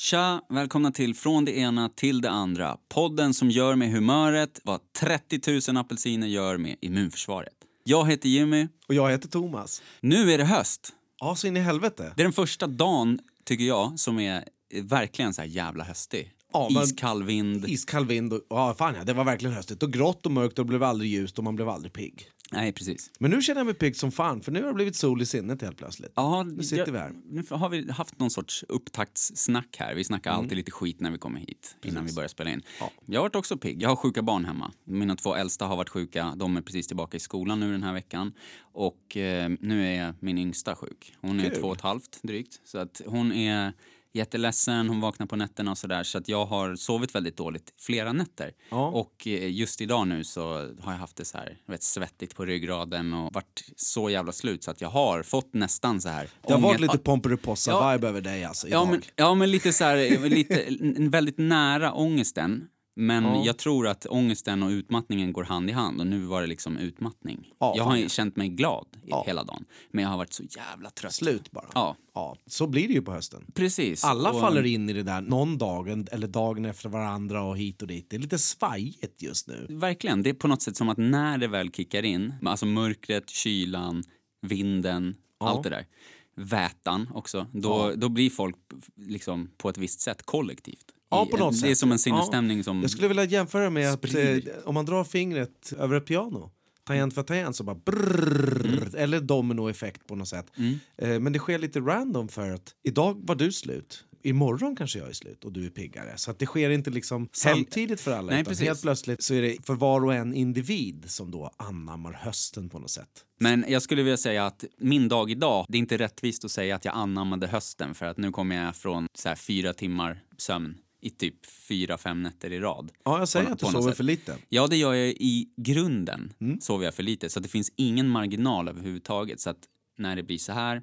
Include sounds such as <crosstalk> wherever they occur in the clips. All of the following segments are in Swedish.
Tja, välkomna till Från det ena till det andra. Podden som gör med humöret vad 30 000 apelsiner gör med immunförsvaret. Jag heter Jimmy. Och jag heter Thomas. Nu är det höst. Ja, så in i helvete. Det är den första dagen, tycker jag, som är verkligen så här jävla höstig. Ja, men- Iskall vind. Iskall vind och ja, fan ja, det var verkligen höstigt. Och grått och mörkt och det blev aldrig ljust och man blev aldrig pigg. Nej, precis. Men nu känner jag mig pigg som fan för nu har det blivit sol i sinnet helt plötsligt. Ja, Nu sitter vi här. Nu har vi haft någon sorts upptaktssnack här. Vi snackar Mm. alltid lite skit när vi kommer hit innan vi börjar spela in. Jag har varit också pigg. Jag har sjuka barn hemma. Mina två äldsta har varit sjuka. De är precis tillbaka i skolan nu den här veckan. Och eh, nu är min yngsta sjuk. Hon är Kul. två och ett halvt drygt. Så att hon är jätteledsen, hon vaknar på nätterna och sådär. Så att jag har sovit väldigt dåligt flera nätter. Ja. Och eh, just idag nu så har jag haft det så här, vet, svettigt på ryggraden och varit så jävla slut så att jag har fått nästan så här... Det har varit lite Pomperipossa-vibe Ja. över dig alltså Ja idag. men, ja, men lite så här, lite, väldigt nära ångesten. Men Ja. jag tror att ångesten och utmattningen går hand i hand och nu var det liksom utmattning. Ja, jag fan har ju känt mig glad Ja. hela dagen. Men jag har varit så jävla trött. Slut bara. Ja, Ja, så blir det ju på hösten. precis. Alla Och- faller in i det där någon dag eller dagen efter varandra och hit och dit. Det är lite svajigt just nu. Verkligen. Det är på något sätt som att när det väl kickar in, alltså mörkret, kylan, vinden, allt det där. Vätan också. Då, då blir folk liksom på ett visst sätt kollektivt. Ja, på något Det är sätt. som en sinnesstämning som... Jag skulle vilja jämföra med att eh, om man drar fingret över ett piano tangent för tangent så bara brrrr, eller dominoeffekt på något sätt. Mm. Eh, men det sker lite random för att idag var du slut. Imorgon kanske jag är slut och du är piggare. Så att det sker inte liksom samtidigt för alla. Nej, utan precis. helt plötsligt så är det för var och en individ som då anammar hösten på något sätt. Men jag skulle vilja säga att min dag idag, det är inte rättvist att säga att jag anammade hösten för att nu kommer jag från så fyra timmar sömn i typ fyra, fem nätter i rad. Ja, jag säger På- att du sover sätt. för lite. Ja, det gör jag i grunden. Mm. Sover jag för lite. Så det finns ingen marginal överhuvudtaget. Så att när det blir så här,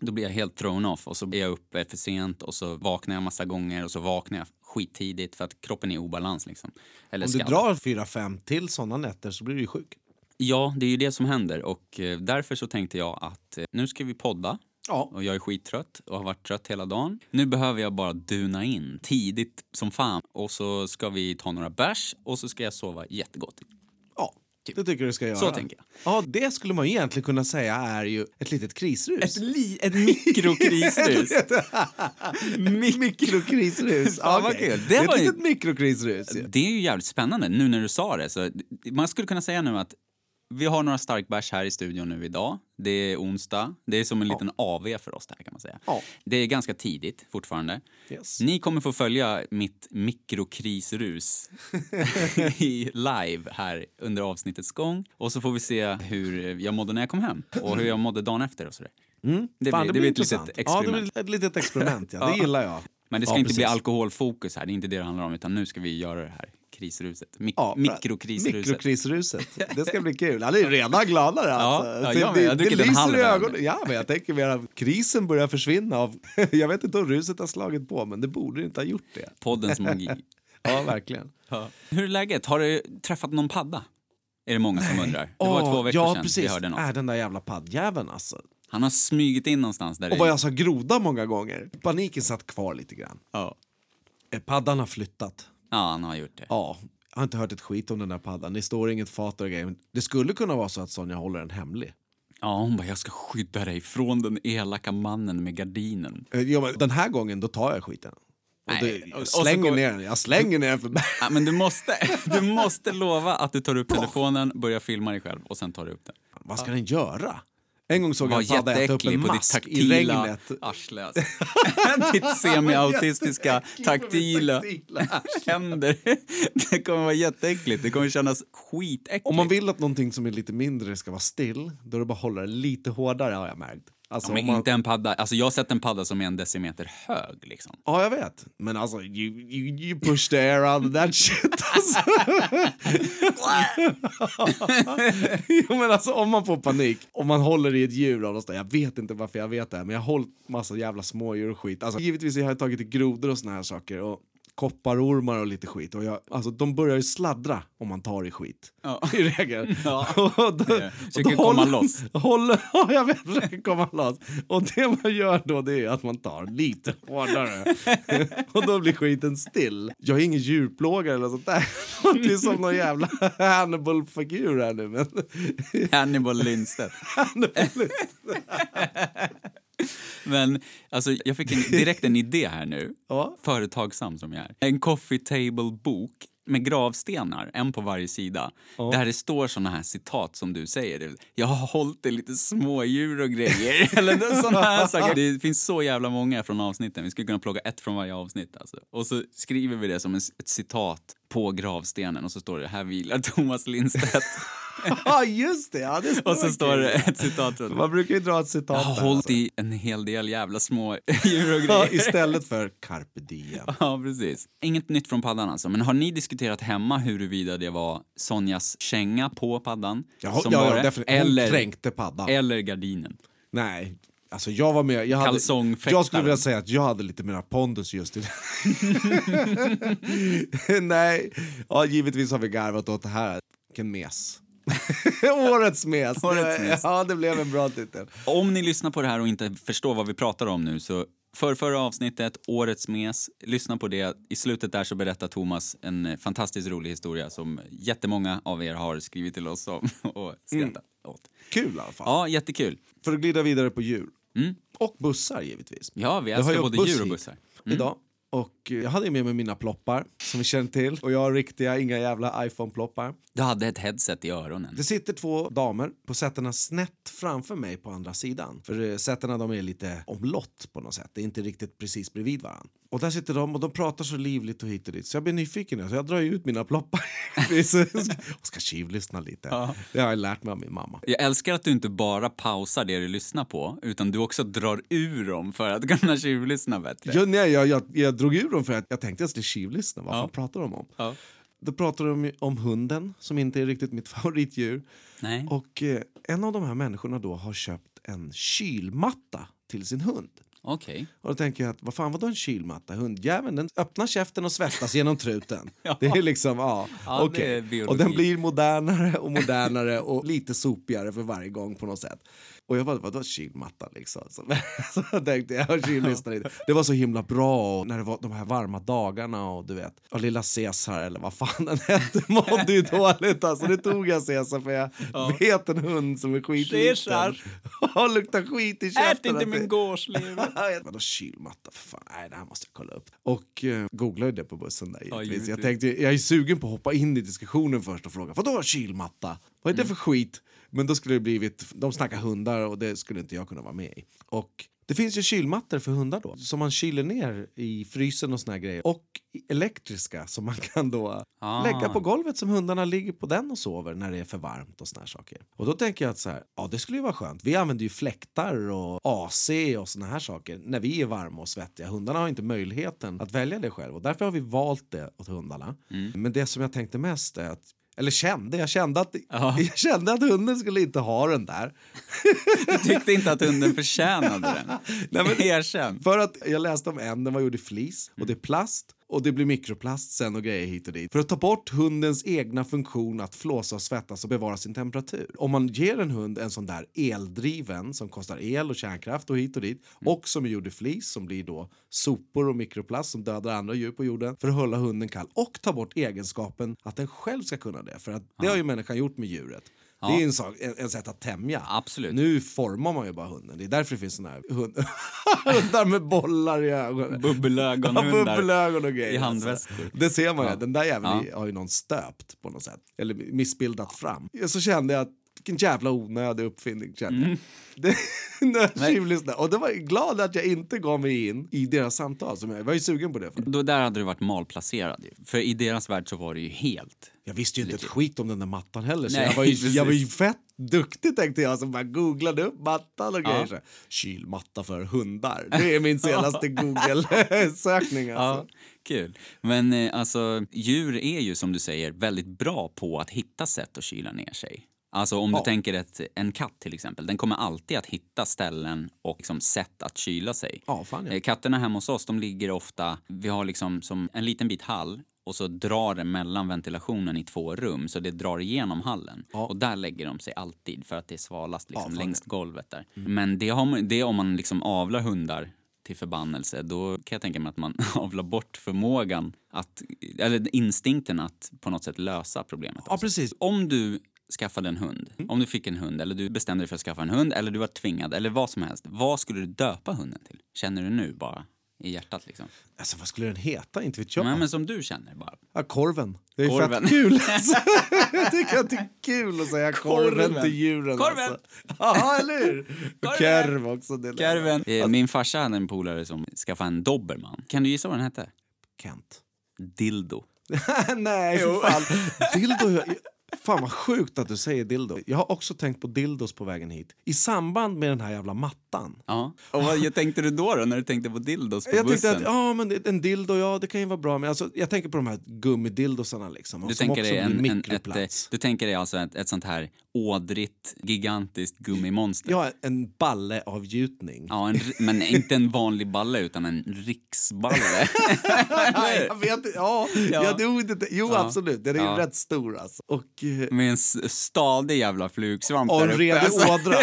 då blir jag helt thrown off och så är jag uppe för sent och så vaknar jag massa gånger och så vaknar jag skittidigt för att kroppen är i obalans liksom. Eller Om du ska. drar fyra, fem till såna nätter så blir du ju sjuk. Ja, det är ju det som händer och eh, därför så tänkte jag att eh, nu ska vi podda Ja. och jag är skittrött och har varit trött hela dagen. Nu behöver jag bara duna in tidigt som fan och så ska vi ta några bärs och så ska jag sova jättegott. Ja, det tycker du ska göra. Så tänker jag. Ja, det skulle man ju egentligen kunna säga är ju ett litet krisrus. li, ett mikrokrisrus. <laughs> mikrokrisrus. <laughs> Fan, kul. Det Det är var ett ju- litet mikrokrisrus. ju. Det är ju jävligt spännande nu när du sa det. Så man skulle kunna säga nu att vi har några starkbärs här i studion nu idag. Det är onsdag. Det är som en liten AV för oss det här kan man säga. Ja. Det är ganska tidigt fortfarande. Yes. Ni kommer få följa mitt mikrokrisrus <laughs> i live här under avsnittets gång. Och så får vi se hur jag mådde när jag kom hem och hur jag mådde dagen efter och sådär. Mm. Det Fan, blir- det blir ett litet Ja, det experiment. blir ett litet experiment. Ja. Det <laughs> Ja. gillar jag. Men det ska Ja, inte bli precis. alkoholfokus här, det är inte det det handlar om utan nu ska vi göra det här krisruset. Mik- Ja, mikrokrisruset. Mikrokrisruset. <laughs> Det ska bli kul. Han är ju redan gladare. Alltså. ja, Så jag det, Jag det lyser i ögonen. Ja, men jag tänker mer att krisen börjar försvinna. Av, <laughs> jag vet inte om ruset har slagit på, men det borde inte ha gjort det. Poddens <laughs> magi. Ja, verkligen. Hur är läget? Har du träffat någon padda? Är det många som undrar. Det var två veckor ja, sedan precis. vi hörde något. Äh, den där jävla paddjäveln alltså. Han har smugit in någonstans där Och vad jag sa groda många gånger. Paniken satt kvar lite grann. ja. Eh, Paddan har flyttat. Ja, han har gjort det. Ja, jag har inte hört ett skit om den där paddan. Det står inget fat och grejer. Det skulle kunna vara så att Sonja håller den hemlig. Ja, hon bara, jag ska skydda dig från den elaka mannen med gardinen. Eh, Jo, men den här gången då tar jag skiten. Och Nej, det, jag slänger går- ner den. Jag slänger ner den för Ja, men du måste, <laughs> du måste lova att du tar upp telefonen, börjar filma dig själv och sen tar du upp den. Vad ska den göra? En gång såg jag en padda äta upp en mask i taktila regnet. arsle. Alltså. <laughs> ditt semi-autistiska taktila taktila händer. Det kommer vara jätteäckligt. Det kommer kännas skitäckligt. Om man vill att någonting som är lite mindre ska vara still, då är det bara att hålla det lite hårdare har jag märkt. Alltså, Men om man, inte en padda. Alltså jag har sett en padda som är en decimeter hög. Liksom. Ja, jag vet. Men alltså, you, you, you push the air out of that <laughs> shit. Alltså. <laughs> jo, men alltså, om man får panik, om man håller i ett djur av slag, jag vet inte varför jag vet det här, men jag har hållit massa jävla smådjur och skit. Alltså, givetvis jag har jag tagit i grodor och såna här saker. Och kopparormar och lite skit. Och jag, alltså, de börjar ju sladdra om man tar i skit. Ja. <laughs> I regel. <laughs> Ja. <laughs> Och då, komma loss. Håller, ja, jag vet, försöker komma loss. Och det man gör då det är att man tar lite hårdare. och då blir skiten still. Jag är ingen djurplågare eller sånt där. Det är som någon jävla Hannibal-figur här nu. Men Hannibal Lindstedt. Men alltså, jag fick en, direkt en idé här nu. Ja. Företagsam som jag är. En coffee table-bok med gravstenar, en på varje sida. Där det står såna här citat som du säger. Jag har hållit i lite smådjur och grejer. <laughs> Eller såna här saker. Det finns så jävla många från avsnitten. Vi skulle kunna plocka ett från varje avsnitt. Alltså. Och så skriver vi det som en, ett citat på gravstenen och så står det här vilar Thomas Lindstedt. <laughs> <laughs> Ja, just det. Ja, det och så står det ett citat. Man brukar ju dra ett citat Jag har där, hållit alltså. i en hel del jävla små <laughs> djur och Ja, grejer. istället för carpe diem. Ja, precis. Inget nytt från paddan alltså. Men har ni diskuterat hemma huruvida det var Sonjas känga på paddan Ja, som ja, var ja det? definitivt. Hon Eller, kränkte paddan. eller gardinen? Nej, alltså jag var med. Jag, hade, jag skulle vilja säga att jag hade lite mer pondus just i det. <laughs> Nej, ja, givetvis har vi garvat åt det här. Vilken mes. <laughs> Årets mes. <laughs> Årets mes. Ja, det blev en bra titel. Om ni lyssnar på det här och inte förstår vad vi pratar om nu så för förra avsnittet, Årets mes, lyssna på det. I slutet där så berättar Thomas en fantastiskt rolig historia som jättemånga av er har skrivit till oss om <laughs> och skrattat åt. Kul i alla fall. Ja, jättekul. För att glida vidare på djur. Mm. Och bussar givetvis. Ja, vi älskar både djur och bussar. Mm. Idag. Och eh, jag hade med mig mina ploppar som vi känner till. Och jag har riktiga, inga jävla iPhone-ploppar. Du hade ett headset i öronen. Det sitter två damer på sätena snett framför mig på andra sidan. För eh, sätena de är lite omlott på något sätt. Det är inte riktigt precis bredvid varandra. Och där sitter de och de pratar så livligt och hit och dit. Så jag blir nyfiken nu, så jag drar ut mina ploppar. <laughs> och ska tjuvlyssna lite. Ja. Det har jag lärt mig av min mamma. Jag älskar att du inte bara pausar det du lyssnar på, utan du också drar ur dem för att kunna tjuvlyssna bättre. Jag, nej, jag, jag, jag drog ur dem för att jag tänkte jag skulle tjuvlyssna. Vad Ja. pratar de om? Ja. Då pratar de om hunden, som inte är riktigt mitt <laughs> favoritdjur. Nej. Och eh, en av de här människorna då har köpt en kylmatta till sin hund. Okej. Och då tänker jag att vad fan vadå en kylmatta? Hundjäveln den öppnar käften och svettas genom truten. <laughs> Ja. Det är liksom, ja, Ja, okej. är. Och den blir modernare och modernare och lite sopigare för varje gång på något sätt. Och jag bara, vadå kylmatta liksom? Så, <laughs> så tänkte jag och kyllyssnade lite. Det var så himla bra och när det var de här varma dagarna och du vet, och lilla Caesar eller vad fan den hette <laughs> mådde ju dåligt alltså. Det tog jag Caesar för jag vet en hund som är skitliten. Caesar. <laughs> Och luktar skit i käften. Ät inte min gåslever. Vadå kylmatta? För fan, nej, det här måste jag kolla upp. Och uh, googlade det på bussen där Ja, jag tänkte, jag är sugen på att hoppa in i diskussionen först och fråga, vadå kylmatta? Vad är det för skit? Men då skulle det blivit, de snackar hundar och det skulle inte jag kunna vara med i. Och det finns ju kylmattor för hundar då, som man kyler ner i frysen och såna här grejer. Och elektriska som man kan då Ah. lägga på golvet som hundarna ligger på den och sover när det är för varmt och såna här saker. Och då tänker jag att så här, ja det skulle ju vara skönt. Vi använder ju fläktar och AC och såna här saker när vi är varma och svettiga. Hundarna har inte möjligheten att välja det själv och därför har vi valt det åt hundarna. Men det som jag tänkte mest är att eller kände, jag kände, att, Ja. <laughs> jag kände att hunden skulle inte ha den där. Du tyckte inte att hunden förtjänade den. Nej, men- Erkänn. För att jag läste om en, den var gjord i flis och det är plast och det blir mikroplast sen och grejer hit och dit. För att ta bort hundens egna funktion att flåsa och svettas och bevara sin temperatur. Om man ger en hund en sån där eldriven som kostar el och kärnkraft och hit och dit och som är gjord i flis som blir då sopor och mikroplast som dödar andra djur på jorden för att hålla hunden kall och ta bort egenskapen att den själv ska kunna det. För att det har ju människan gjort med djuret. Det är en, sak, en, en sätt att tämja. Absolut. Nu formar man ju bara hunden. Det är därför det finns såna här hund <laughs> hundar med bollar i ögonen. Ja, Bubbelögonhundar. bubbelögon och grejer. I alltså. handväskor. Det ser man ju. Ja. Den där jäveln Ja. har ju någon stöpt på något sätt. Eller missbildat fram. Så kände jag att vilken jävla onödig uppfinning. Kände. jag. <laughs> Det, Nej. tjuvlyssnade. och det var glad att jag inte gav mig in i deras samtal. Som jag, var ju sugen på det. För. Då där hade du varit malplacerad. För i deras värld så var det ju helt... Jag visste ju inte ett skit om den där mattan heller. Så Nej, jag, var ju, precis. jag var ju fett duktig tänkte jag som bara googlade upp mattan och Ja. grejer. Så här, Kylmatta för hundar. Det är min <laughs> senaste Google-sökning. Alltså. Ja, kul. Men eh, alltså, djur är ju som du säger väldigt bra på att hitta sätt att kyla ner sig. Alltså om du Ja. tänker ett, en katt till exempel, den kommer alltid att hitta ställen och liksom sätt att kyla sig. Ja, fan ja. Eh, Katterna hemma hos oss, de ligger ofta, vi har liksom som en liten bit hall och så drar det mellan ventilationen i två rum så det drar igenom hallen. Ja. Och där lägger de sig alltid för att det är svalast liksom, Ja, fan längs golvet där. Men det, har man, det är om man liksom avlar hundar till förbannelse, då kan jag tänka mig att man <laughs> avlar bort förmågan att, eller instinkten att på något sätt lösa problemet. Ja, också. precis. Om du skaffade en hund, om du fick en hund eller du bestämde dig för att skaffa en hund eller du var tvingad eller vad som helst. Vad skulle du döpa hunden till? Känner du nu bara i hjärtat liksom? Alltså, vad skulle den heta? Inte vet jag. Nej, men som du känner bara. Ja, korven. Det är Korven. fett kul. <laughs> Alltså. jag tycker att det är kul att säga korven, Korven. till djuren. Korven. Alltså. <laughs> Ja, eller hur? <laughs> Kerv också. Det. Eh, Min farsa hade en polare som skaffade en dobermann. Kan du gissa vad den hette? Kent. Dildo. Nej, för fan. Dildo. Fan vad sjukt att du säger dildo. Jag har också tänkt på dildos på vägen hit. I samband med den här jävla mattan. Ja. Och vad tänkte du då, då när du tänkte på dildos på Jag bussen? tänkte att ja, men en dildo, ja det kan ju vara bra. Men alltså, jag tänker på de här gummidildosarna liksom. Du tänker, också dig en, en, ett, eh, du tänker dig alltså ett, ett sånt här ådrigt, gigantiskt gummimonster? Ja, en balleavgjutning. Ja, en, men inte en vanlig balle utan en riksballe. <laughs> Nej, jag vet. Ja, ja. Ja. jo, jo Ja. absolut. Den är ju Ja. rätt stor alltså. Och, Med en stadig jävla flugsvamp och en redig Alltså, ådra. <laughs>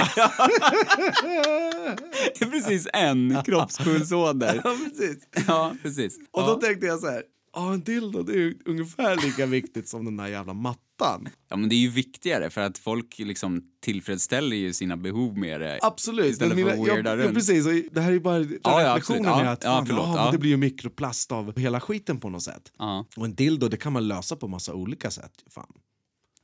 det är precis en kroppspulsåder. ja, precis. Ja, precis. Och ja. då tänkte jag så här. Ja, en dildo det är ungefär lika viktigt som den där jävla mattan. ja, men det är ju viktigare för att folk liksom tillfredsställer ju sina behov med det. Absolut. Istället men för att weirda ja, ja, runt. precis. Och det här är ju bara Ja, ja, reflektionen. Ja, är att ja, fan, förlåt, ja, ja. det blir ju mikroplast av hela skiten på något sätt. Ja. Och en dildo det kan man lösa på massa olika sätt. Fan.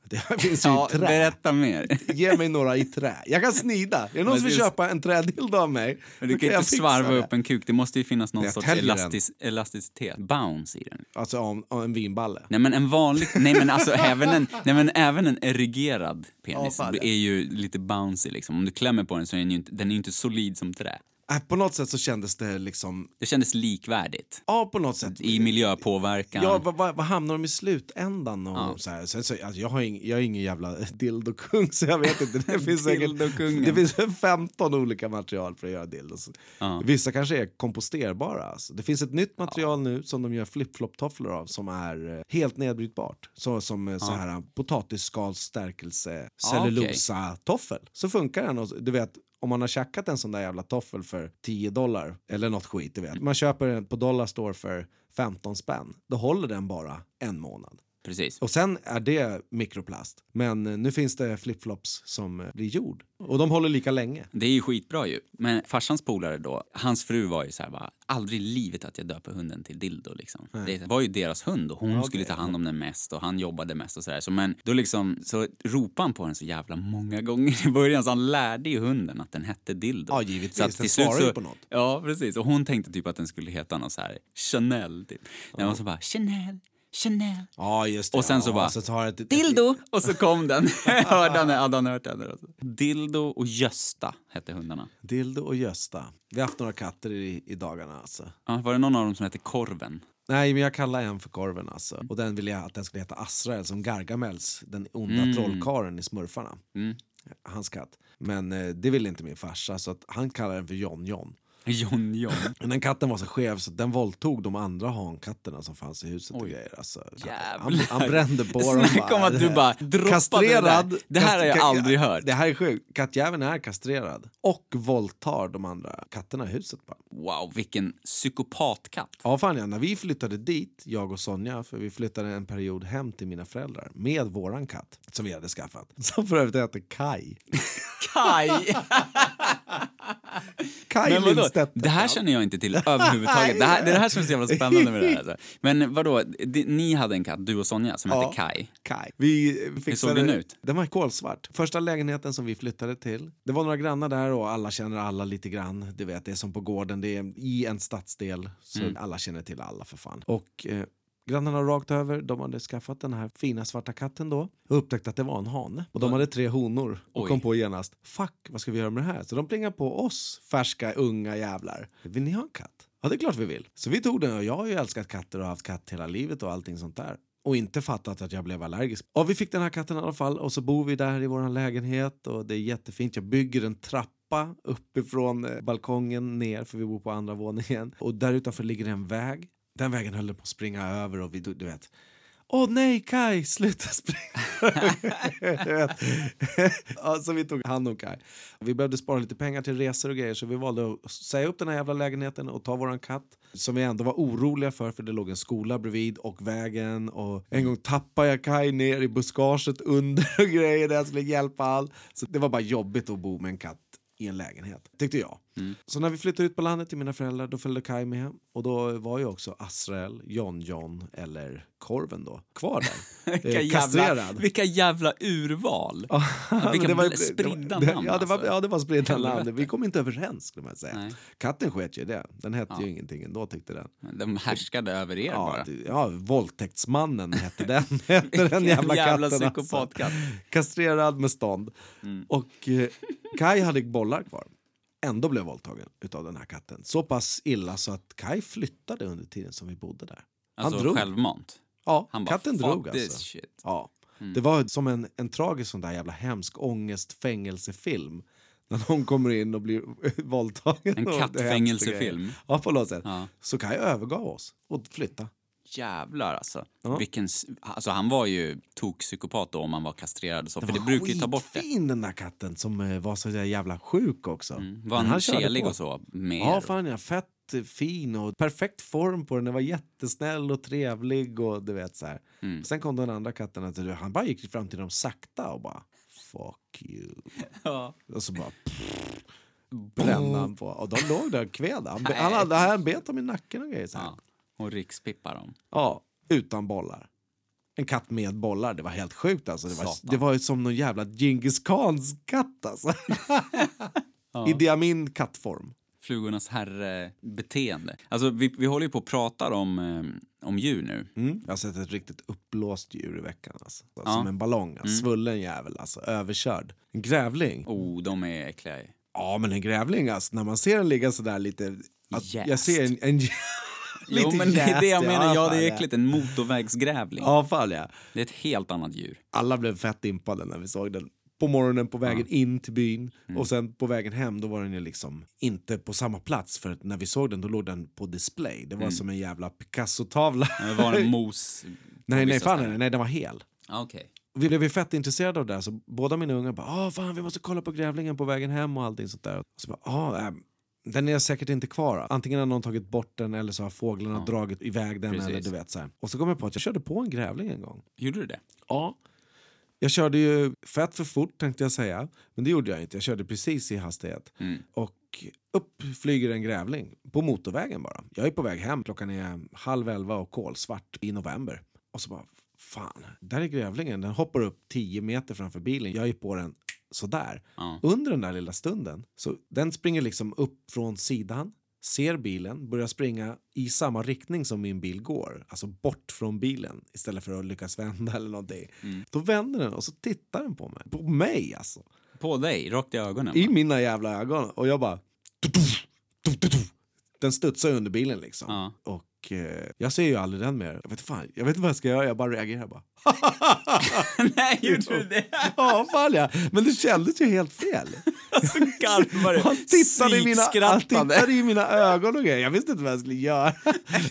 <laughs> Det finns ju Ja, i trä. berätta mer. <laughs> Ge mig några i trä. Jag kan snida. Är det någon som vill köpa en trädildo av mig? Men du kan jag inte svarva det. upp en kuk. Det måste ju finnas någon Jag sorts elastis, elasticitet. Bounce i den. Alltså om, om en vinballe. Nej men en vanlig, <laughs> nej men alltså även en, nej men även en erigerad penis Ja, är ju lite bouncy liksom. Om du klämmer på den så är den ju inte, den är inte solid som trä. Äh, på något sätt så kändes det liksom... Det kändes likvärdigt. Ja, på något sätt. I miljöpåverkan. Ja, vad, vad, vad hamnar de i slutändan? Och Ja. så här. Sen, så, alltså, jag, har ing, jag är ingen jävla <laughs> dildokung så jag vet inte. Det <laughs> finns, säkert, det finns 15 olika material för att göra dildos. Ja. Vissa kanske är komposterbara. Alltså. Det finns ett nytt material nu som de gör flip-flop-tofflor av som är eh, helt nedbrytbart. Så, som eh, så här potatisskals-stärkelse, Ja, cellulosa-toffel. Så funkar den. Och, du vet, om man har tjackat en sån där jävla toffel för 10 dollar eller något skit, du vet. Man köper den på Dollarstore för 15 spänn. Då håller den bara en månad. Precis. Och sen är det mikroplast. Men eh, nu finns det flipflops som eh, blir jord. Och de håller lika länge. Det är ju skitbra ju. Men farsans polare då, hans fru var ju så här bara, aldrig i livet att jag döper hunden till Dildo liksom. Det var ju deras hund och hon Okej. skulle ta hand om den mest och han jobbade mest och sådär. Så, men då liksom, så ropade han på den så jävla många gånger i början så han lärde ju hunden att den hette Dildo. Ja, givetvis. Så att Den till slut svarar ju på något. Ja, precis. Och hon tänkte typ att den skulle heta något så här Chanel typ. Den var så bara Chanel, Chanel. Ja, just det. Och sen så ja, bara, så tar ett, ett, Dildo! Och så kom den. <laughs> Hörde han, hade han hört den? Dildo och Gösta hette hundarna. Dildo och Gösta. Vi har haft några katter i, i dagarna alltså. Ja, var det någon av dem som hette Korven? Nej, men jag kallar en för korven alltså. Och den ville jag att den skulle heta Azrael som Gargamels, den onda Mm. trollkarlen i Smurfarna. Mm. Hans katt. Men eh, det ville inte min farsa så att han kallar den för John John. John John. <laughs> Men den katten var så skev så den våldtog de andra hankatterna som fanns i huset och grejer. Alltså, han, han brände på dem. Snacka om att du bara droppade Kastrerad. det där. Det här har jag aldrig hört. Det här är sjukt. Kattjäveln är kastrerad. Och våldtar de andra katterna i huset bara. Wow, vilken psykopatkatt. Ja, fan ja. När vi flyttade dit, jag och Sonja, för vi flyttade en period hem till mina föräldrar med våran katt som vi hade skaffat. <laughs> Som för övrigt heter Kai. Kaj! <laughs> Vadå? Lindstedt. Det här känner jag inte till överhuvudtaget. Det, här, det är det här som är så jävla spännande med det här. Alltså. Men vadå, det- ni hade en katt, du och Sonja, som Ja. hette Kai. Kai. Vi fixade, såg den ut? Den var kolsvart. Första lägenheten som vi flyttade till. Det var några grannar där och alla känner alla lite grann. Du vet, det är som på gården. Det är i en stadsdel. Så Mm. alla känner till alla för fan. Och eh, grannarna rakt över, de hade skaffat den här fina svarta katten då. Och upptäckte att det var en hane. Och de hade tre honor. Och Oj. kom på genast, fuck, vad ska vi göra med det här? Så de plingar på oss, färska, unga jävlar. Vill ni ha en katt? Ja, det är klart vi vill. Så vi tog den och jag har ju älskat katter och haft katt hela livet och allting sånt där. och inte fattat att jag blev allergisk. Och vi fick den här katten i alla fall och så bor vi där i vår lägenhet och det är jättefint. Jag bygger en trappa uppifrån eh, balkongen ner för vi bor på andra våningen och där utanför ligger en väg. Den vägen höll den på att springa över och vi, du vet, Åh nej, Kai, sluta springa! <laughs> ja, så vi tog hand om Kai. Vi behövde spara lite pengar till resor och grejer så vi valde att säga upp den här jävla lägenheten och ta våran katt som vi ändå var oroliga för för det låg en skola bredvid och vägen och en gång tappade jag Kai ner i buskaget under <laughs> och grejer där jag skulle hjälpa all. Så det var bara jobbigt att bo med en katt i en lägenhet, tyckte jag. Mm. Så när vi flyttade ut på landet till mina föräldrar då följde Kai med och då var ju också Asrael, John John eller Korven då kvar där. <laughs> Vilka, Eh, jävla, vilka jävla urval! Ja, vilka det var- spridda det- namn, Ja, det var, alltså. ja, det var spridda namn. Vi kom inte överens skulle man säga. Nej. Katten sket ju det. Den hette Ja. ju ingenting ändå tyckte den. De härskade över er Ja, bara. det- ja, våldtäktsmannen hette den. <laughs> hette den jävla, jävla katten. Alltså. Kastrerad med stånd. Mm. Och eh, Kai hade bollar kvar. Ändå blev våldtagen utav den här katten. Så pass illa så att Kai flyttade under tiden som vi bodde där. Han Alltså drog. självmant. Ja, Han bara, katten fuck drog alltså. Ja. Mm. Det var som en, en tragisk sån där jävla hemsk ångest fängelsefilm. När någon kommer in och blir <laughs> våldtagen. En kattfängelsefilm. Ja, på något sätt. Ja. Så Kai övergav oss och flyttade. Jävlar alltså. Ja. Vilken, alltså. Han var ju tokpsykopat då om han var kastrerad och så, för det brukar ju ta bort det. skitfin den där katten som eh, var så jävla sjuk också. Mm. Var han körde kelig och så? Mer? Ja, fan ja. Fett fin och perfekt form på den. Den var jättesnäll och trevlig och du vet så här. Mm. Sen kom den andra katten att han bara gick fram till dem sakta och bara fuck you. <laughs> Ja. Och så bara brände han på. Och de låg där och kved. Han, han, hade, han bet dem i nacken och grejer. Så här. ja. Och rikspippa dem. Ja, utan bollar. En katt med bollar. Det var helt sjukt. Alltså. Det, var, Satan. det var som någon jävla Djingis Khans katt. Alltså. <laughs> Ja. Idi Amin kattform. Flugornas herre-beteende. Alltså, vi, vi håller ju på och pratar om, eh, om djur nu. Mm. Jag har sett ett riktigt uppblåst djur i veckan. Alltså. Ja. Som en ballong. Alltså. Mm. Svullen jävel. Alltså. Överkörd. En grävling. Oh, de är äckliga. Ja, men en grävling. Alltså. När man ser den ligga så där lite... Att jag Jäst. ser en... en Jo, men det är det jag menar. Ja, det är äckligt. En motorvägsgrävling. Ja, fan ja. Det är ett helt annat djur. alla blev fett impade när vi såg den. På morgonen på vägen in till byn Mm. och sen på vägen hem då var den ju liksom inte på samma plats för att när vi såg den då låg den på display. Det var som en jävla Picasso-tavla. Mm. Ja, var en <laughs> mos... nej, nej, fan, nej, nej, den var hel. Ja, Okej. Vi blev ju fett intresserade av det här, så båda mina ungar bara ah, fan vi måste kolla på grävlingen på vägen hem och allting sånt där. Och så bara, ah, den är säkert inte kvar. Antingen har någon tagit bort den eller så har fåglarna Ja. dragit iväg den. Precis. Eller, du vet, så här. Och så kom jag på att jag körde på en grävling en gång. Gjorde du det? Ja. Jag körde ju fett för fort tänkte jag säga. Men det gjorde jag inte. Jag körde precis i hastighet. Mm. Och upp flyger en grävling. På motorvägen bara. Jag är på väg hem. Klockan är halv elva och kolsvart i november. Och så bara, fan, där är grävlingen. Den hoppar upp 10 meter framför bilen. Jag är på den sådär. Ja. Under den där lilla stunden, så den springer liksom upp från sidan, ser bilen, börjar springa i samma riktning som min bil går. Alltså bort från bilen istället för att lyckas vända eller någonting. Mm. Då vänder den och så tittar den på mig. På mig alltså. På dig, rakt i ögonen. I mina jävla ögon. Och jag bara... Den studsar under bilen liksom. Ja. Och eh, jag ser ju aldrig den mer. Jag vet, fan, jag vet inte vad jag ska göra, jag bara reagerar bara. <laughs> Nej, gjorde du det? <laughs> ja, fan ja. Men det kändes ju helt fel. <laughs> Så garvar du. Han tittade, i mina, han tittade i mina ögon och grejer. Jag visste inte vad jag skulle göra.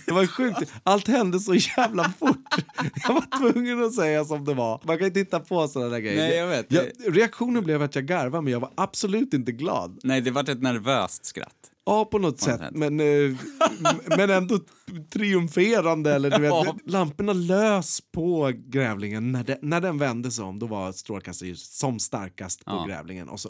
Det var sjukt. Allt hände så jävla fort. Jag var tvungen att säga som det var. Man kan inte titta på sådana där grejer. Nej, jag vet. Jag, reaktionen blev att jag garvade, men jag var absolut inte glad. Nej, det var ett nervöst skratt. Ja, på något sätt. Men, eh, men ändå triumferande. Eller, du vet, Ja. Lamporna lös på grävlingen. När, det, när den vände sig om då var strålkastarljuset som starkast på Ja. grävlingen. Och så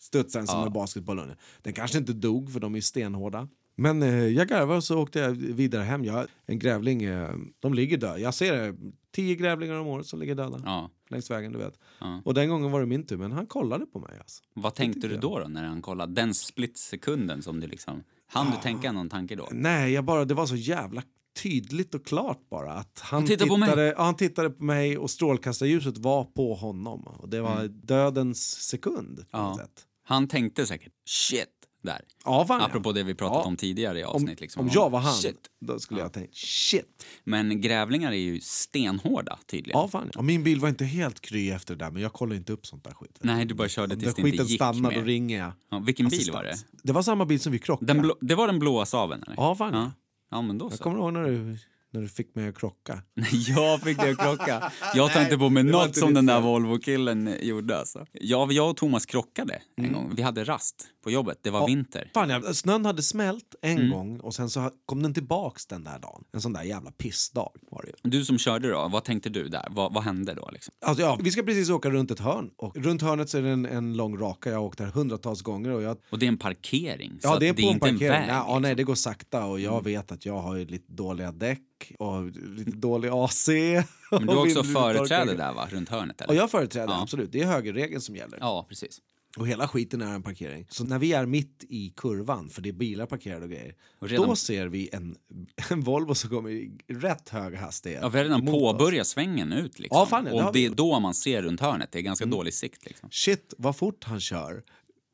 studsade den som en basketboll. Den kanske inte dog för de är ju stenhårda. Men eh, jag garvade och så åkte jag vidare hem. Jag, en grävling, eh, de ligger döda. Jag ser det, tio grävlingar om året som ligger döda Ja. längs vägen. du vet. Ja. Och den gången var det min tur, men han kollade på mig. Alltså. Vad tänkte du då, då när han kollade? Den splitsekunden som du liksom... Han du tänka någon tanke då? Nej, jag bara, det var så jävla tydligt och klart bara. Att han, Han tittade på mig. tittade, ja, han tittade på mig och strålkastarljuset var på honom. Och det var dödens sekund. På Mm. Ja. Han tänkte säkert shit, där. Ja, fan, ja. Apropå det vi pratat Ja. om tidigare i Om, avsnitt. liksom. om jag var han, Shit. då skulle jag tänkt shit. Men grävlingar är ju stenhårda tydligen. Ja, fan. Ja, min bil var inte helt kry efter det där, men jag kollar inte upp sånt där skit. Nej, du bara körde Om tills det inte skiten gick stannar, mer. då ringer jag. Ja, vilken bil var det? Assistans. Det var samma bil som vi krockade. Det var den blåa Saaben? Ja, fan. ja. Ja, men då Jag så. kommer ihåg när du, när du fick mig att krocka. <laughs> Jag fick det att krocka. Jag tar inte på mig inte som den där. Volvo-killen gjorde. Alltså. Jag, jag och Thomas krockade en gång. Vi hade rast på jobbet. Det var vinter. Fan, jag, snön hade smält en Mm. gång och sen så kom den tillbaks den där dagen. En sån där jävla pissdag var det ju. Du som körde då, vad tänkte du där? Vad, vad hände då? Liksom? Alltså, ja, vi ska precis åka runt ett hörn och runt hörnet så är det en, en lång raka. Jag har åkt där hundratals gånger och jag Och det är en parkering, Ja, det är det är en inte en parkering. väg. ja, ja, liksom. nej, det går sakta och jag vet att jag har ju lite dåliga däck och lite dålig AC. <laughs> Men du har också företräde där va, runt hörnet? Eller? Och jag företräder, Ja. absolut. Det är högerregeln som gäller. Ja, precis. Och hela skiten är en parkering. Så när vi är mitt i kurvan, för det är bilar parkerade och grejer, Och redan- då ser vi en, <laughs> en Volvo som kommer i rätt hög hastighet. Ja, vi har redan påbörjat svängen ut. Liksom. Ja, fan, det och det vi är då man ser runt hörnet. Det är ganska dålig sikt. Liksom. Shit, vad fort han kör.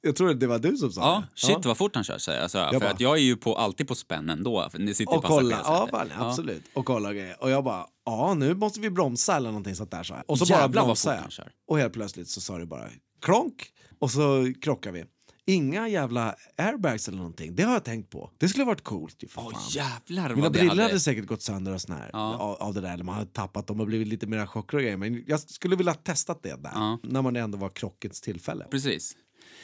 Jag tror det var du som sa Ja, det. shit vad fort han kör, säger jag. Alltså, för bara- att jag är ju på, alltid på spänn ändå. Det sitter Och kolla, ja, fan, absolut. Och kolla grejer. Och jag bara, ja nu måste vi bromsa eller någonting sånt där. Så här. Och så bara Jävlar vad bromsade jag. Och helt plötsligt så sa det bara klonk och så krockar vi. Inga jävla airbags eller någonting. Det har jag tänkt på. Det skulle ha varit coolt ju för Åh jävlar Mina brillor hade... hade säkert gått sönder och sån här, Ja. av, av det där. Eller man hade tappat dem och blivit lite mer chocker och grejer. Men jag skulle vilja testat det där. Ja. När man ändå var krockets tillfälle. Precis.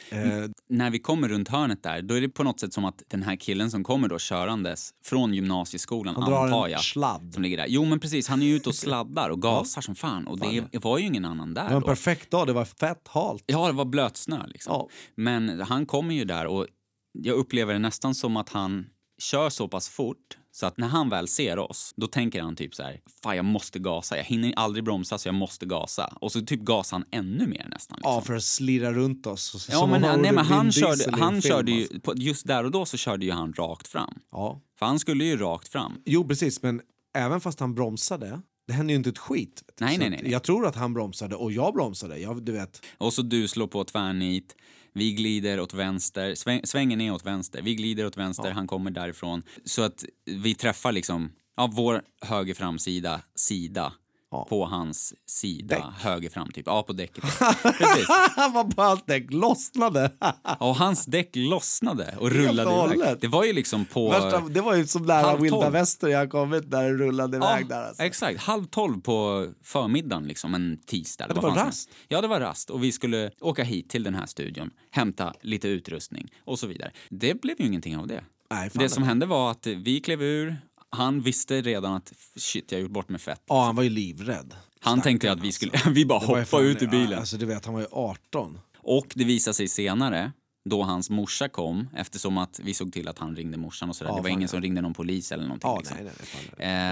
Eh, När vi kommer runt hörnet där, då är det på något sätt som att den här killen som kommer då körandes från gymnasieskolan, han drar antar en jag, sladd. som ligger där. Jo men precis, han är ju ute och sladdar och <laughs> gasar som fan. Och det var ju ingen annan där Det var en då. perfekt dag, det var fett halt. Ja, det var blötsnö liksom. Ja. Men han kommer ju där och jag upplever det nästan som att han kör så pass fort så att när han väl ser oss, då tänker han typ så här, fan jag måste gasa, jag hinner aldrig bromsa så jag måste gasa. Och så typ gasar han ännu mer nästan. Liksom. Ja, för att slira runt oss. Ja, men, nej, men han körde, han körde ju, alltså. på, just där och då så körde ju han rakt fram. Ja. För han skulle ju rakt fram. Jo, precis. Men även fast han bromsade, det hände ju inte ett skit. Nej, nej, nej. Jag tror att han bromsade och jag bromsade. Jag, du vet, Och så du slår på tvärnit, vi glider åt vänster, sväng, svängen är åt vänster, vi glider åt vänster, han kommer därifrån. Så att vi träffar liksom, ja, vår höger framsida, sida, Ja. på hans sida, Däck. höger fram typ. Ja, på däcket. <laughs> Precis. han var på hans däck, lossnade. Och hans däck lossnade och rullade iväg. Det var ju liksom på... Värsta, det var ju som nära vilda väster jag kommit när det rullade iväg där. Alltså. Exakt, halv tolv på förmiddagen liksom, en tisdag. Ja, det var rast. helst. Ja, det var rast. Och vi skulle åka hit till den här studion, hämta lite utrustning och så vidare. Det blev ju ingenting av det. Nej, Det som hände var att vi klev ur, han visste redan att shit, jag har gjort bort med fett. Ja, han var ju livrädd. Han tänkte ju att vi skulle, <laughs> vi bara hoppa fan- ut ur bilen. Alltså, du vet, han var ju 18. Och det visade sig senare, då hans morsa kom, eftersom att vi såg till att han ringde morsan och sådär. Ja, det var ingen ja. som ringde någon polis eller någonting. Ja, liksom. nej, nej,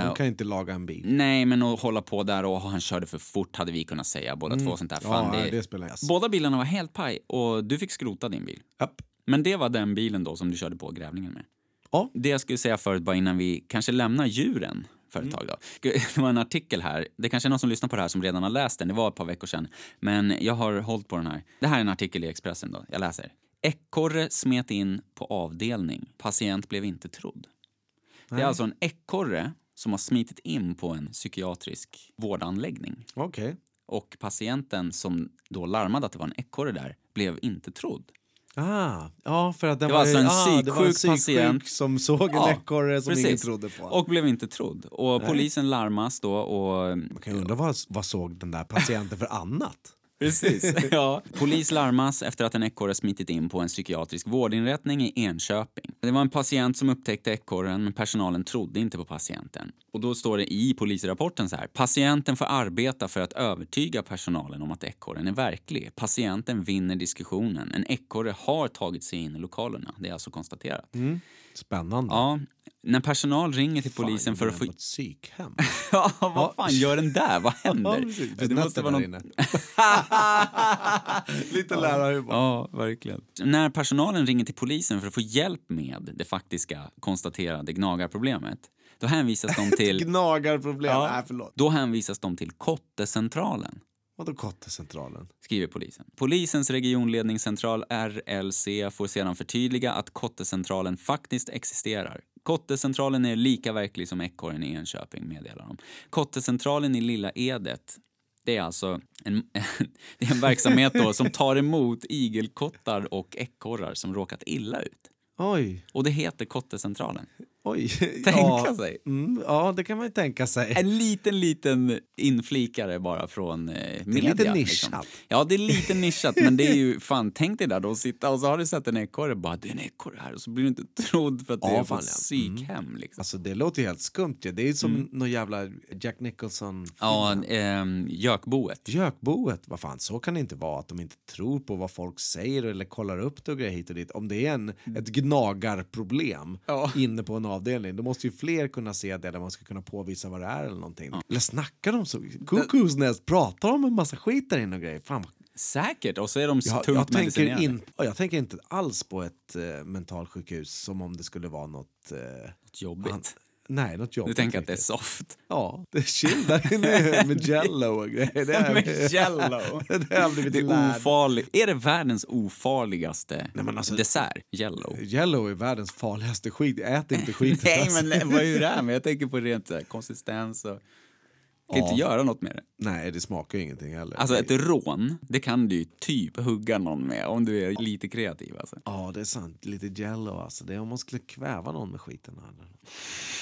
fan. Eh, kan inte laga en bil. Nej, men att hålla på där och han körde för fort hade vi kunnat säga båda två. Sånt där. Fan, Mm. Ja, det, det spelar roll. Båda bilarna var helt paj och du fick skrota din bil. Japp. Men det var den bilen då som du körde på grävlingen med. Ja. Det jag skulle säga förut bara innan vi kanske lämnar djuren för ett tag då. <laughs> Det var en artikel här, det kanske är någon som lyssnar på det här som redan har läst den, det var ett par veckor sedan. Men jag har hållit på den här. Det här är en artikel i Expressen då, jag läser. Ekorre smet in på avdelning, patient blev inte trodd. Det är alltså en ekorre som har smitit in på en psykiatrisk vårdanläggning. Okej. Och patienten som då larmade att det var en ekorre där blev inte trodd. Ah, ja, för att den Det var ju- alltså en ah, var en psyksjuk patient. som såg en Ja, ekorre som ingen precis. trodde på. Och blev inte trodd. Och polisen larmas då och... Man kan ju undra vad, vad såg den där patienten för annat? Precis. <laughs> ja. Polis larmas efter att en ekorre smitit in på en psykiatrisk vårdinrättning i Enköping. Det var en patient som upptäckte ekorren men personalen trodde inte på patienten. Och då står det i polisrapporten så här. Patienten får arbeta för att övertyga personalen om att ekorren är verklig. Patienten vinner diskussionen. En ekorre har tagit sig in i lokalerna. Det är alltså konstaterat. Spännande. Ja, när personal ringer till polisen för att få... På ett psykhem. <laughs> Ja, vad fan gör den där? Vad händer? precis. det måste vara någon... inne. <laughs> Lite lärarhumor. Ja, verkligen. När personalen ringer till polisen för att få hjälp med det faktiska konstaterade gnagarproblemet, då hänvisas de <laughs> till... Gnagarproblem. Ja. Nej, förlåt. Då hänvisas de till Kottecentralen. Vadå Kottecentralen? skriver polisen. Polisens regionledningscentral RLC får sedan förtydliga att Kottecentralen faktiskt existerar. Kottecentralen är lika verklig som ekorren i Enköping, meddelar de. Kottecentralen i Lilla Edet det är alltså en, <laughs> det är en verksamhet då som tar emot igelkottar och ekorrar som råkat illa ut. Oj, Och det heter Kottecentralen. Oj. <laughs> Tänka ja. sig. Mm, ja, det kan man ju tänka sig. En liten, liten inflikare bara från eh, media. lite liksom. nischat. Ja, det är lite nischat, men det är ju <laughs> fan, tänk dig där då, sitta och så har du sett en ekorre bara, det är en ekorre här och så blir du inte trodd för att det Ja, är fan, på ett ja. psykhem liksom. Alltså det låter ju helt skumt ju. Det är som någon jävla Jack Nicholson Mm. Ja, gökboet. Gökboet, vad fan, så kan det inte vara att de inte tror på vad folk säger eller kollar upp det och grejer hit och dit. Om det är en, ett gnagarproblem Ja. inne på en avdelning, då måste ju fler kunna se det där man ska kunna påvisa vad det är eller någonting. Eller snackar de så? Cuckoo's Nest, pratar de en massa skit där inne och grejer? Fan, Säkert, och så är de jag, tungt jag, tänker in, jag tänker inte alls på ett uh, mentalsjukhus som om det skulle vara något... eh, Jobbigt. han- nej, något jobbigt. Du tänker att det är soft. Ja, det är chill där inne med jello och grejer. Det är, <laughs> Med jello. <laughs> det har blivit Det är lärd. ofarligt. Är det världens ofarligaste Nej, men alltså- dessert? Jello? Jello är världens farligaste skit. Ät inte <laughs> skit. Nej, men vad är det här? Men jag tänker på rent här, konsistens och... Kan inte göra något med det. Nej, det smakar ju ingenting heller. Alltså ett rån, det kan du ju typ hugga någon med om du är lite kreativ alltså. Ja, det är sant. Lite jello alltså. Det är om man skulle kväva någon med skiten.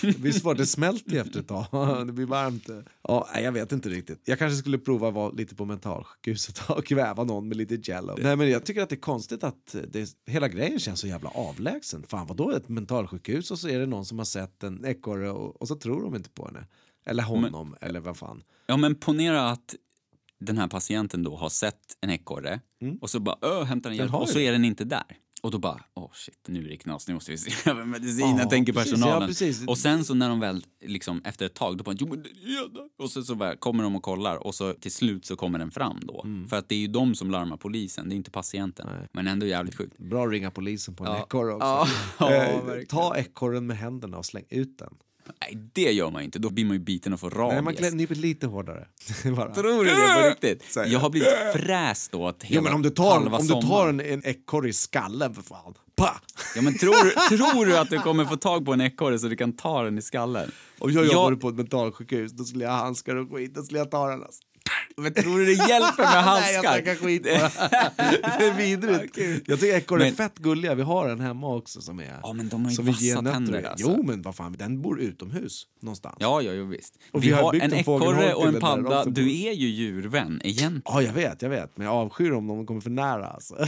Det blir svårt. Det smälter efter ett tag. <laughs> Det blir varmt. Ja, jag vet inte riktigt. Jag kanske skulle prova att vara lite på mentalsjukhuset och <laughs> kväva någon med lite jello. Nej, men jag tycker att det är konstigt att det, hela grejen känns så jävla avlägsen. Fan, vadå ett mentalsjukhus och så är det någon som har sett en ekorre och, och så tror de inte på henne. Eller honom, eller vad fan. Ja men ponera att den här patienten då har sett en ekorre och så bara öh, hämtar en hjälp och så är den inte där. Och då bara, åh oh shit, nu är det knas, nu måste vi se <laughs> över medicinen, Ja, tänker precis, personalen. ja, precis. Och sen så när de väl, liksom efter ett tag, då bara, jo men. Och så, så väl, kommer de och kollar och så till slut så kommer den fram då. Mm. För att det är ju de som larmar polisen, det är inte patienten. Men ändå jävligt sjukt. Bra att ringa polisen på en Ja. ekorre också. Ja, <laughs> ja, Eh, ta ekorren med händerna och släng ut den. Nej, det gör man inte, då blir man ju biten och får rabies. Nej, man klä- nyper lite hårdare. <laughs> Bara. Tror du det på riktigt? <laughs> Säger Jag har blivit fräst åt hela Ja, men om du tar, halva om du tar en, en ekorre i skallen för fan. Pa! Ja, men tror, <laughs> tror du att du kommer få tag på en ekorre så du kan ta den i skallen? Om jag Ja. jobbade på ett mentalsjukhus då skulle jag ha handskar och skit. Då skulle jag ta den. Alltså. Men tror du det hjälper med <laughs> Nej, jag handskar? snackar skit bara. <laughs> det är vidrigt. Jag tycker ekorre är fett gulliga. Vi har en hemma också som är... Ja, men de har ju vassa tänder, alltså. Jo, men vad fan, den bor utomhus någonstans. Ja, ja, ja visst. Och vi, vi har har en ekorre och en padda. Du är ju djurvän, egentligen. Ja, jag vet, jag vet. Men jag avskyr om de kommer för nära. Alltså. <laughs>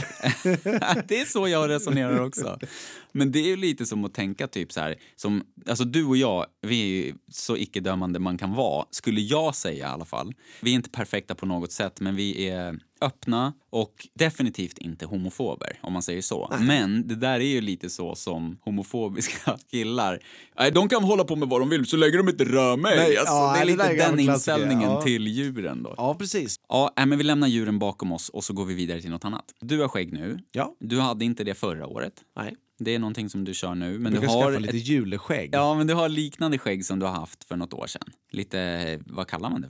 det är så jag resonerar också. Men det är ju lite som att tänka typ så här, som, alltså du och jag, vi är ju så icke-dömande man kan vara, skulle jag säga i alla fall. Vi är inte perfekta på något sätt, men vi är öppna och definitivt inte homofober, om man säger så. Men det där är ju lite så som homofobiska <laughs> killar, nej, de kan hålla på med vad de vill så länge de inte rör mig. Nej, alltså, ja, det är det lite är den inställningen ja. till djuren då. Ja, precis. Ja, men vi lämnar djuren bakom oss och så går vi vidare till något annat. Du har skägg nu. Ja. Du hade inte det förra året. Nej. Det är någonting som du kör nu. Men du har lite ett, juleskägg. ja, men du har liknande skägg som du har haft för något år sedan. Lite, vad kallar man det?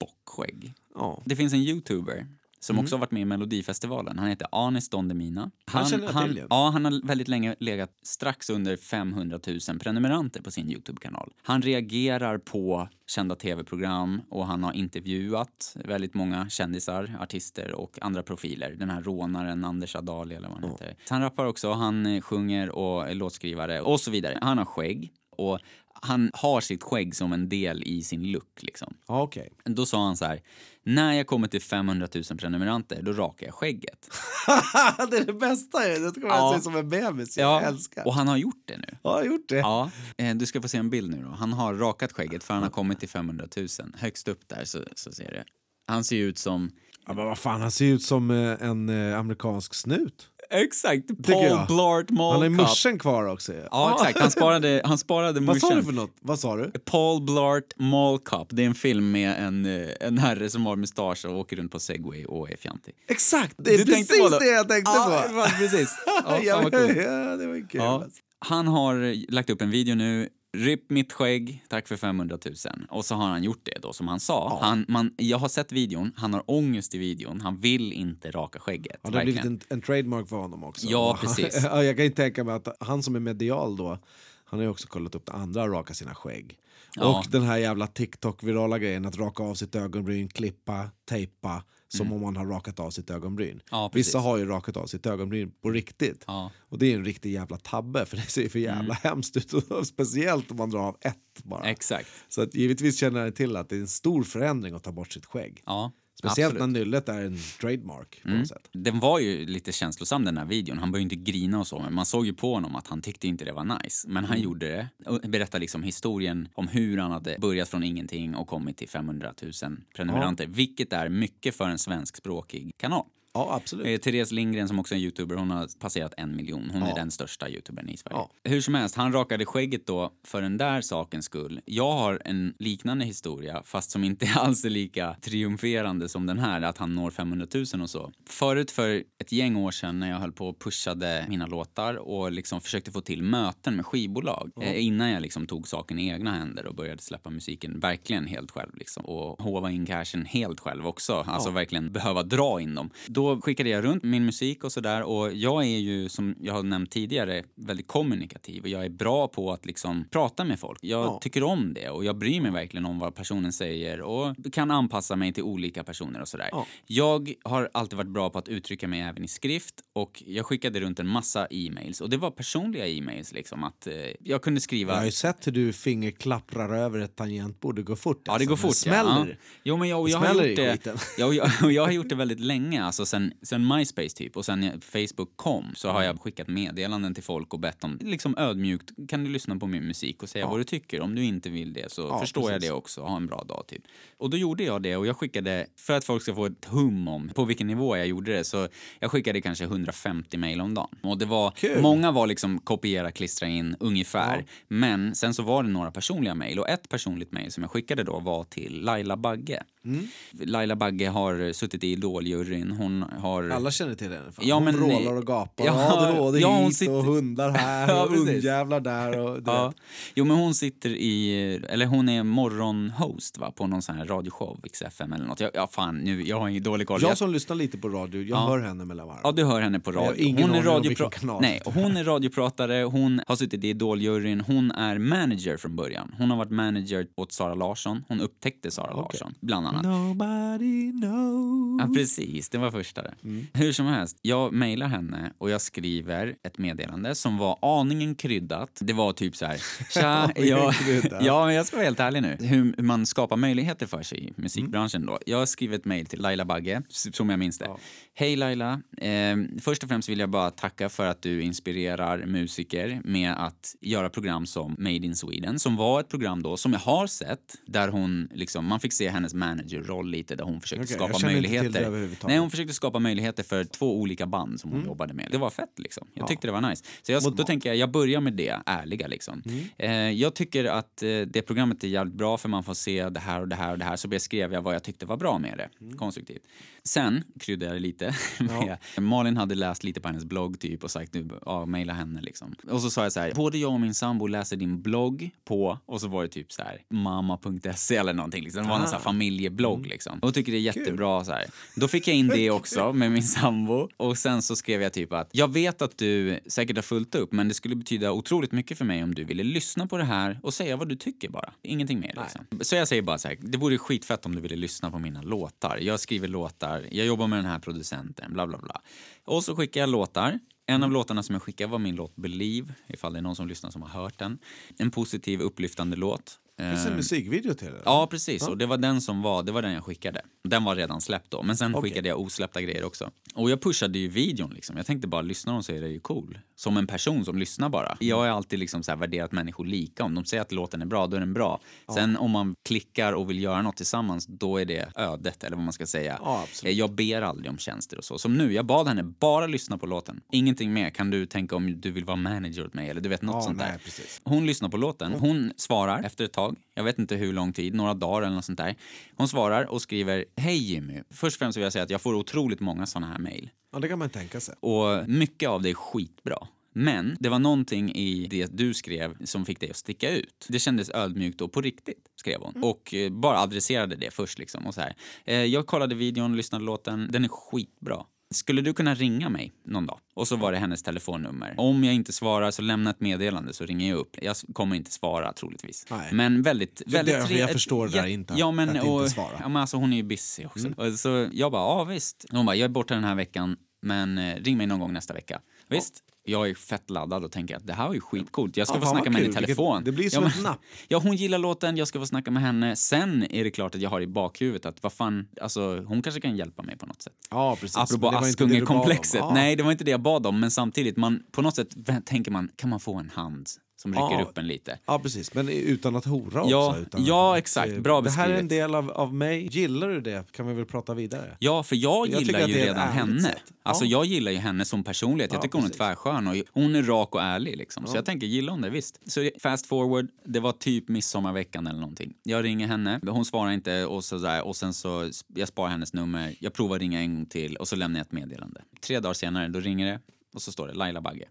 Bockskägg. Ja. Det finns en youtuber som också har varit med i Melodifestivalen. Han heter Anis Don Demina. Han till, han, ja. han har väldigt länge legat strax under 500 000 prenumeranter på sin Youtube-kanal. Han reagerar på kända tv-program och han har intervjuat väldigt många kändisar, artister och andra profiler. Den här rånaren Anders Adali eller vad han heter. Han rappar också, han sjunger och är låtskrivare och så vidare. Han har skägg och han har sitt skägg som en del i sin look liksom. Ja, okej. Då sa han så här, när jag kommer till 500 000 prenumeranter, då rakar jag skägget. <laughs> det är det bästa ju. Det man Ja. se som en bebis. Jag älskar. Och han har gjort det nu. Ja, jag gjort det. Ja, eh, du ska få se en bild nu då. Han har rakat skägget för han har kommit till 500 000. Högst upp där så, så ser det. Han ser ut som... Ja, men vad fan, han ser ut som eh, en eh, amerikansk snut. Exakt! Paul. Blart Mall Han har ju muschen kvar också. Ja, exakt. Han sparade, <laughs> han sparade Vad sa du för något? Vad sa du? Paul Blart Mall Cop. Det är en film med en, eh, en herre som har mustasch och åker runt på segway och är fjantig. Exakt! Det är Du tänkte precis på det? jag tänkte på. precis. <laughs> Ja, vad coolt. ja, det var kul. Ja. alltså. Han har lagt upp en video nu Ripp mitt skägg, tack för 500 000. Och så har han gjort det då som han sa. Han, man, jag har sett videon, han har ångest i videon, han vill inte raka skägget. Ja, det har blivit en, en trademark för honom också. Ja, precis. <laughs> Ja, jag kan ju tänka mig att han som är medial då, han har ju också kollat upp det andra att raka sina skägg. Ja. Och den här jävla TikTok-virala grejen att raka av sitt ögonbryn, klippa, tejpa som om man har rakat av sitt ögonbryn. Mm. Ja. Vissa har ju rakat av sitt ögonbryn på riktigt. Ja. Och det är en riktig jävla tabbe för det ser ju för jävla Mm. hemskt ut. Speciellt om man drar av ett bara. Exakt. Så att givetvis känner jag till att det är en stor förändring att ta bort sitt skägg. Ja, Speciellt absolut. när nyllet är en trademark på Mm. sätt. Den var ju lite känslosam den här videon. Han började inte grina och så, men man såg ju på honom att han tyckte inte det var nice. Men Mm. han gjorde det. Och berättade liksom historien om hur han hade börjat från ingenting och kommit till 500 000 prenumeranter. Vilket är mycket för en svenskspråkig kanal. Ja, absolut. Eh, Therese Lindgren som också är youtuber, hon har passerat en miljon. Hon är Ja. den största youtubern i Sverige. Ja. Hur som helst, han rakade skägget då för den där sakens skull. Jag har en liknande historia, fast som inte <laughs> alls är lika triumferande som den här, att han når 500 000 och så. Förut för ett gäng år sedan när jag höll på och pushade mina låtar och liksom försökte få till möten med skivbolag eh, innan jag liksom tog saken i egna händer och började släppa musiken verkligen helt själv liksom och hova in cashen helt själv också. Alltså verkligen behöva dra in dem. Då skickade jag runt min musik och sådär och jag är ju som jag har nämnt tidigare väldigt kommunikativ och jag är bra på att liksom prata med folk. Jag Ja. tycker om det och jag bryr mig verkligen om vad personen säger och kan anpassa mig till olika personer och sådär. Ja. Jag har alltid varit bra på att uttrycka mig även i skrift och jag skickade runt en massa e-mails och det var personliga e-mails liksom att eh, jag kunde skriva Jag har ju sett hur du fingerklapprar över ett tangentbord. Det går fort. Ja, det går alltså. fort. smäller. Ja. Jo, men jag, och Det jag har gjort det. jag, och jag har gjort det väldigt länge, alltså sen, sen MySpace typ och sen Facebook kom så har jag skickat meddelanden till folk och bett dem liksom ödmjukt, kan du lyssna på min musik och säga vad du tycker? Om du inte vill det så Ja, förstår jag precis. det också, ha en bra dag typ. Och då gjorde jag det och jag skickade, för att folk ska få ett hum om på vilken nivå jag gjorde det, så jag skickade kanske 150 mejl om dagen. Och det var, Kul. många var liksom kopiera, klistra in ungefär. Men sen så var det några personliga mejl och ett personligt mejl som jag skickade då var till Laila Bagge. Mm. Laila Bagge har suttit i Idoljuryn. Hon har... Alla känner till henne. Fan. Ja, hon men- vrålar och gapar. Ja, Ja, råder ja, hon hit sitter- och hundar här <laughs> Ja, och ungjävlar där. Och, Ja. vet. Jo, men hon sitter i... Eller hon är morgonhost va? på någon sån här radioshow, XFM eller något. Jag, ja, fan, nu, jag har ingen dålig koll. Jag som lyssnar lite på radio, jag Ja. hör henne mellan varven. Ja, du hör henne på Jag radio. Hon är, radiopra-. Nej, hon är radiopratare, hon har suttit i Idoljuryn, hon är manager från början. Hon har varit manager åt Sara Larsson. Hon upptäckte Sara Okej. Larsson, bland annat. Nobody knows. Ja, precis. Det var första. det. Hur som helst, jag mejlar henne och jag skriver ett meddelande som var aningen kryddat. Det var typ så här, <laughs> tja, jag, ja, men jag ska vara helt ärlig nu. Hur man skapar möjligheter för sig i musikbranschen då. Jag skrev ett mejl till Laila Bagge, som jag minns det. Ja. Hej Laila, eh, först och främst vill jag bara tacka för att du inspirerar musiker med att göra program som Made in Sweden, som var ett program då som jag har sett där hon liksom, man fick se hennes managerroll lite där hon försökte Okej, skapa möjligheter. Nej, hon försökte skapa möjligheter för två olika band som hon Mm. jobbade med. Det var fett liksom. Jag tyckte det var nice. Så jag, då tänker jag, jag börjar med det, ärliga liksom. Mm. Eh, jag tycker att eh, det programmet är jävligt bra för man får se det här och det här och det här. Så beskrev jag vad jag tyckte var bra med det. Mm. Konstruktivt. Sen kryddade jag lite <laughs> med, Malin hade läst lite på hennes blogg typ och sagt nu, ja, mejla henne liksom. Och så sa jag så här, både jag och min sambo läser din blogg på, och så var det typ så här, mamma.se eller någonting liksom. Det var någon så här Ah. familjeblogg liksom. Och tycker det är jättebra så här. Då fick jag in det <laughs> också med min sambo. Och sen så skrev jag typ att jag vet att du säkert har fullt upp, men det skulle betyda otroligt mycket för mig om du ville lyssna på det här och säga vad du tycker bara. Ingenting mer liksom. Så jag säger bara så här, det vore skitfett om du ville lyssna på mina låtar. Jag skriver låtar, jag jobbar med den här producenten, bla bla bla. Och så skickar jag låtar. En av låtarna som jag skickade var min låt Believe, ifall det är någon som lyssnar som har hört den. En positiv, upplyftande låt. Det finns en Eh, musikvideo till det. Ja, precis. Och det var den som var, det var den jag skickade. Den var redan släppt då, men sen Okej. skickade jag osläppta grejer också. Och jag pushade ju videon liksom. Jag tänkte bara, lyssnar de är det ju cool. Som en person som lyssnar bara. Jag har alltid liksom så värderat människor lika. Om de säger att låten är bra, då är den bra. Sen om man klickar och vill göra något tillsammans, då är det ödet, eller vad man ska säga. Ja. Eh, Jag ber aldrig om tjänster och så. Som nu, jag bad henne bara lyssna på låten. Ingenting mer. Kan du tänka om du vill vara manager åt mig? Eller du vet, något Ja, sånt där. nej, precis. Hon lyssnar på låten. Hon svarar efter ett tag. Jag vet inte hur lång tid, några dagar eller något sånt där. Hon svarar och skriver Hej Jimmy. Först och främst vill jag säga att jag får otroligt många såna här mejl. Ja, det kan man tänka sig. Och mycket av det är skitbra. Men det var någonting i det du skrev som fick dig att sticka ut. Det kändes ödmjukt och på riktigt, skrev hon. Mm. Och eh, bara adresserade det först liksom. Och så här. Eh, jag kollade videon, lyssnade låten. Den är skitbra. Skulle du kunna ringa mig någon dag? Och så var det hennes telefonnummer. Om jag inte svarar så lämna ett meddelande så ringer jag upp. Jag kommer inte svara troligtvis. Nej. Men väldigt, väldigt det- jag förstår det där inte, Ja men, att inte och, svara. Mm. Ja, men alltså hon är ju busy också. Och så jag bara, ja visst. Hon bara, jag är borta den här veckan men eh, ring mig någon gång nästa vecka. Visst? Jag är fett laddad och tänker att det här var ju skitcoolt. Jag ska Ja, få snacka med henne i telefon. det blir som ja, ett napp. Ja, hon gillar låten, jag ska få snacka med henne. Sen är det klart att jag har i bakhuvudet att vad fan, alltså hon kanske kan hjälpa mig på något sätt. Ja, precis. Apropå Men. Askungekomplexet. Ja. Nej, det var inte det jag bad om. Men samtidigt, man, på något sätt tänker man, kan man få en hand som rycker Ja. upp en lite? Ja, precis. Men utan att hora Ja, också. Utan ja, exakt. eh, Bra Det här är en beskrivet. del av, av mig. Gillar du det kan vi väl prata vidare. Ja, för jag, Jag gillar ju det redan henne. sätt. Alltså Ja. jag gillar ju henne som personlighet. Jag Ja, tycker hon är tvärskön och hon är rak och ärlig liksom. Så jag tänker, gillar hon det, visst. Så fast forward, det var typ midsommarveckan eller någonting. Jag ringer henne, hon svarar inte och så där, och sen så, jag sparar hennes nummer, jag provar ringa en gång till och så lämnar jag ett meddelande. Tre dagar senare, då ringer det och så står det Laila Bagge.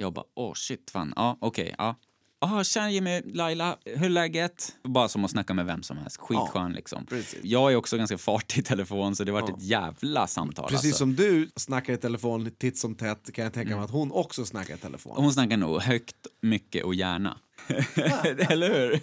Jag bara, åh shit fan, ja okej, ja. Ah, tjena Jimmy, Laila, hur är läget? Bara som att snacka med vem som helst. Skitskön liksom. precis. Jag är också ganska fartig i telefon så det har varit ett jävla samtal. Precis alltså. som du snackar i telefon titt som tätt kan jag tänka mig att hon också snackar i telefon. Hon snackar nog högt, mycket och gärna. <laughs> Eller hur?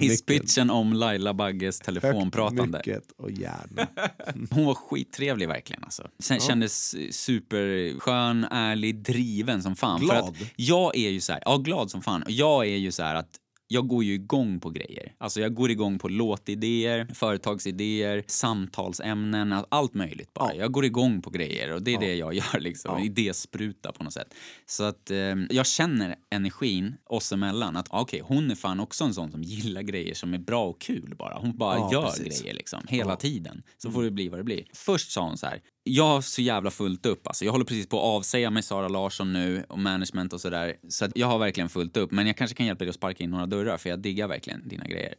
Hisspitchen om Laila Bagges telefonpratande. Mycket och gärna. <laughs> Hon var skittrevlig verkligen alltså. Sen kändes superskön, ärlig, driven som fan. För Glad. att jag är ju så här, ja glad som fan. Jag är ju så här att jag går ju igång på grejer. Alltså jag går igång på låtidéer, företagsidéer, samtalsämnen, all- allt möjligt bara. Jag går igång på grejer och det är det jag gör liksom. Idéspruta på något sätt. Så att eh, jag känner energin oss emellan att ah, okej, hon är fan också en sån som gillar grejer som är bra och kul bara. Hon bara Ja, gör precis. grejer liksom hela tiden. Så får det bli vad det blir. Först sa hon så här, jag har så jävla fullt upp alltså. Jag håller precis på att avsäga mig Sara Larsson nu och management och sådär. Så jag har verkligen fullt upp. Men jag kanske kan hjälpa dig att sparka in några dörrar för jag diggar verkligen dina grejer.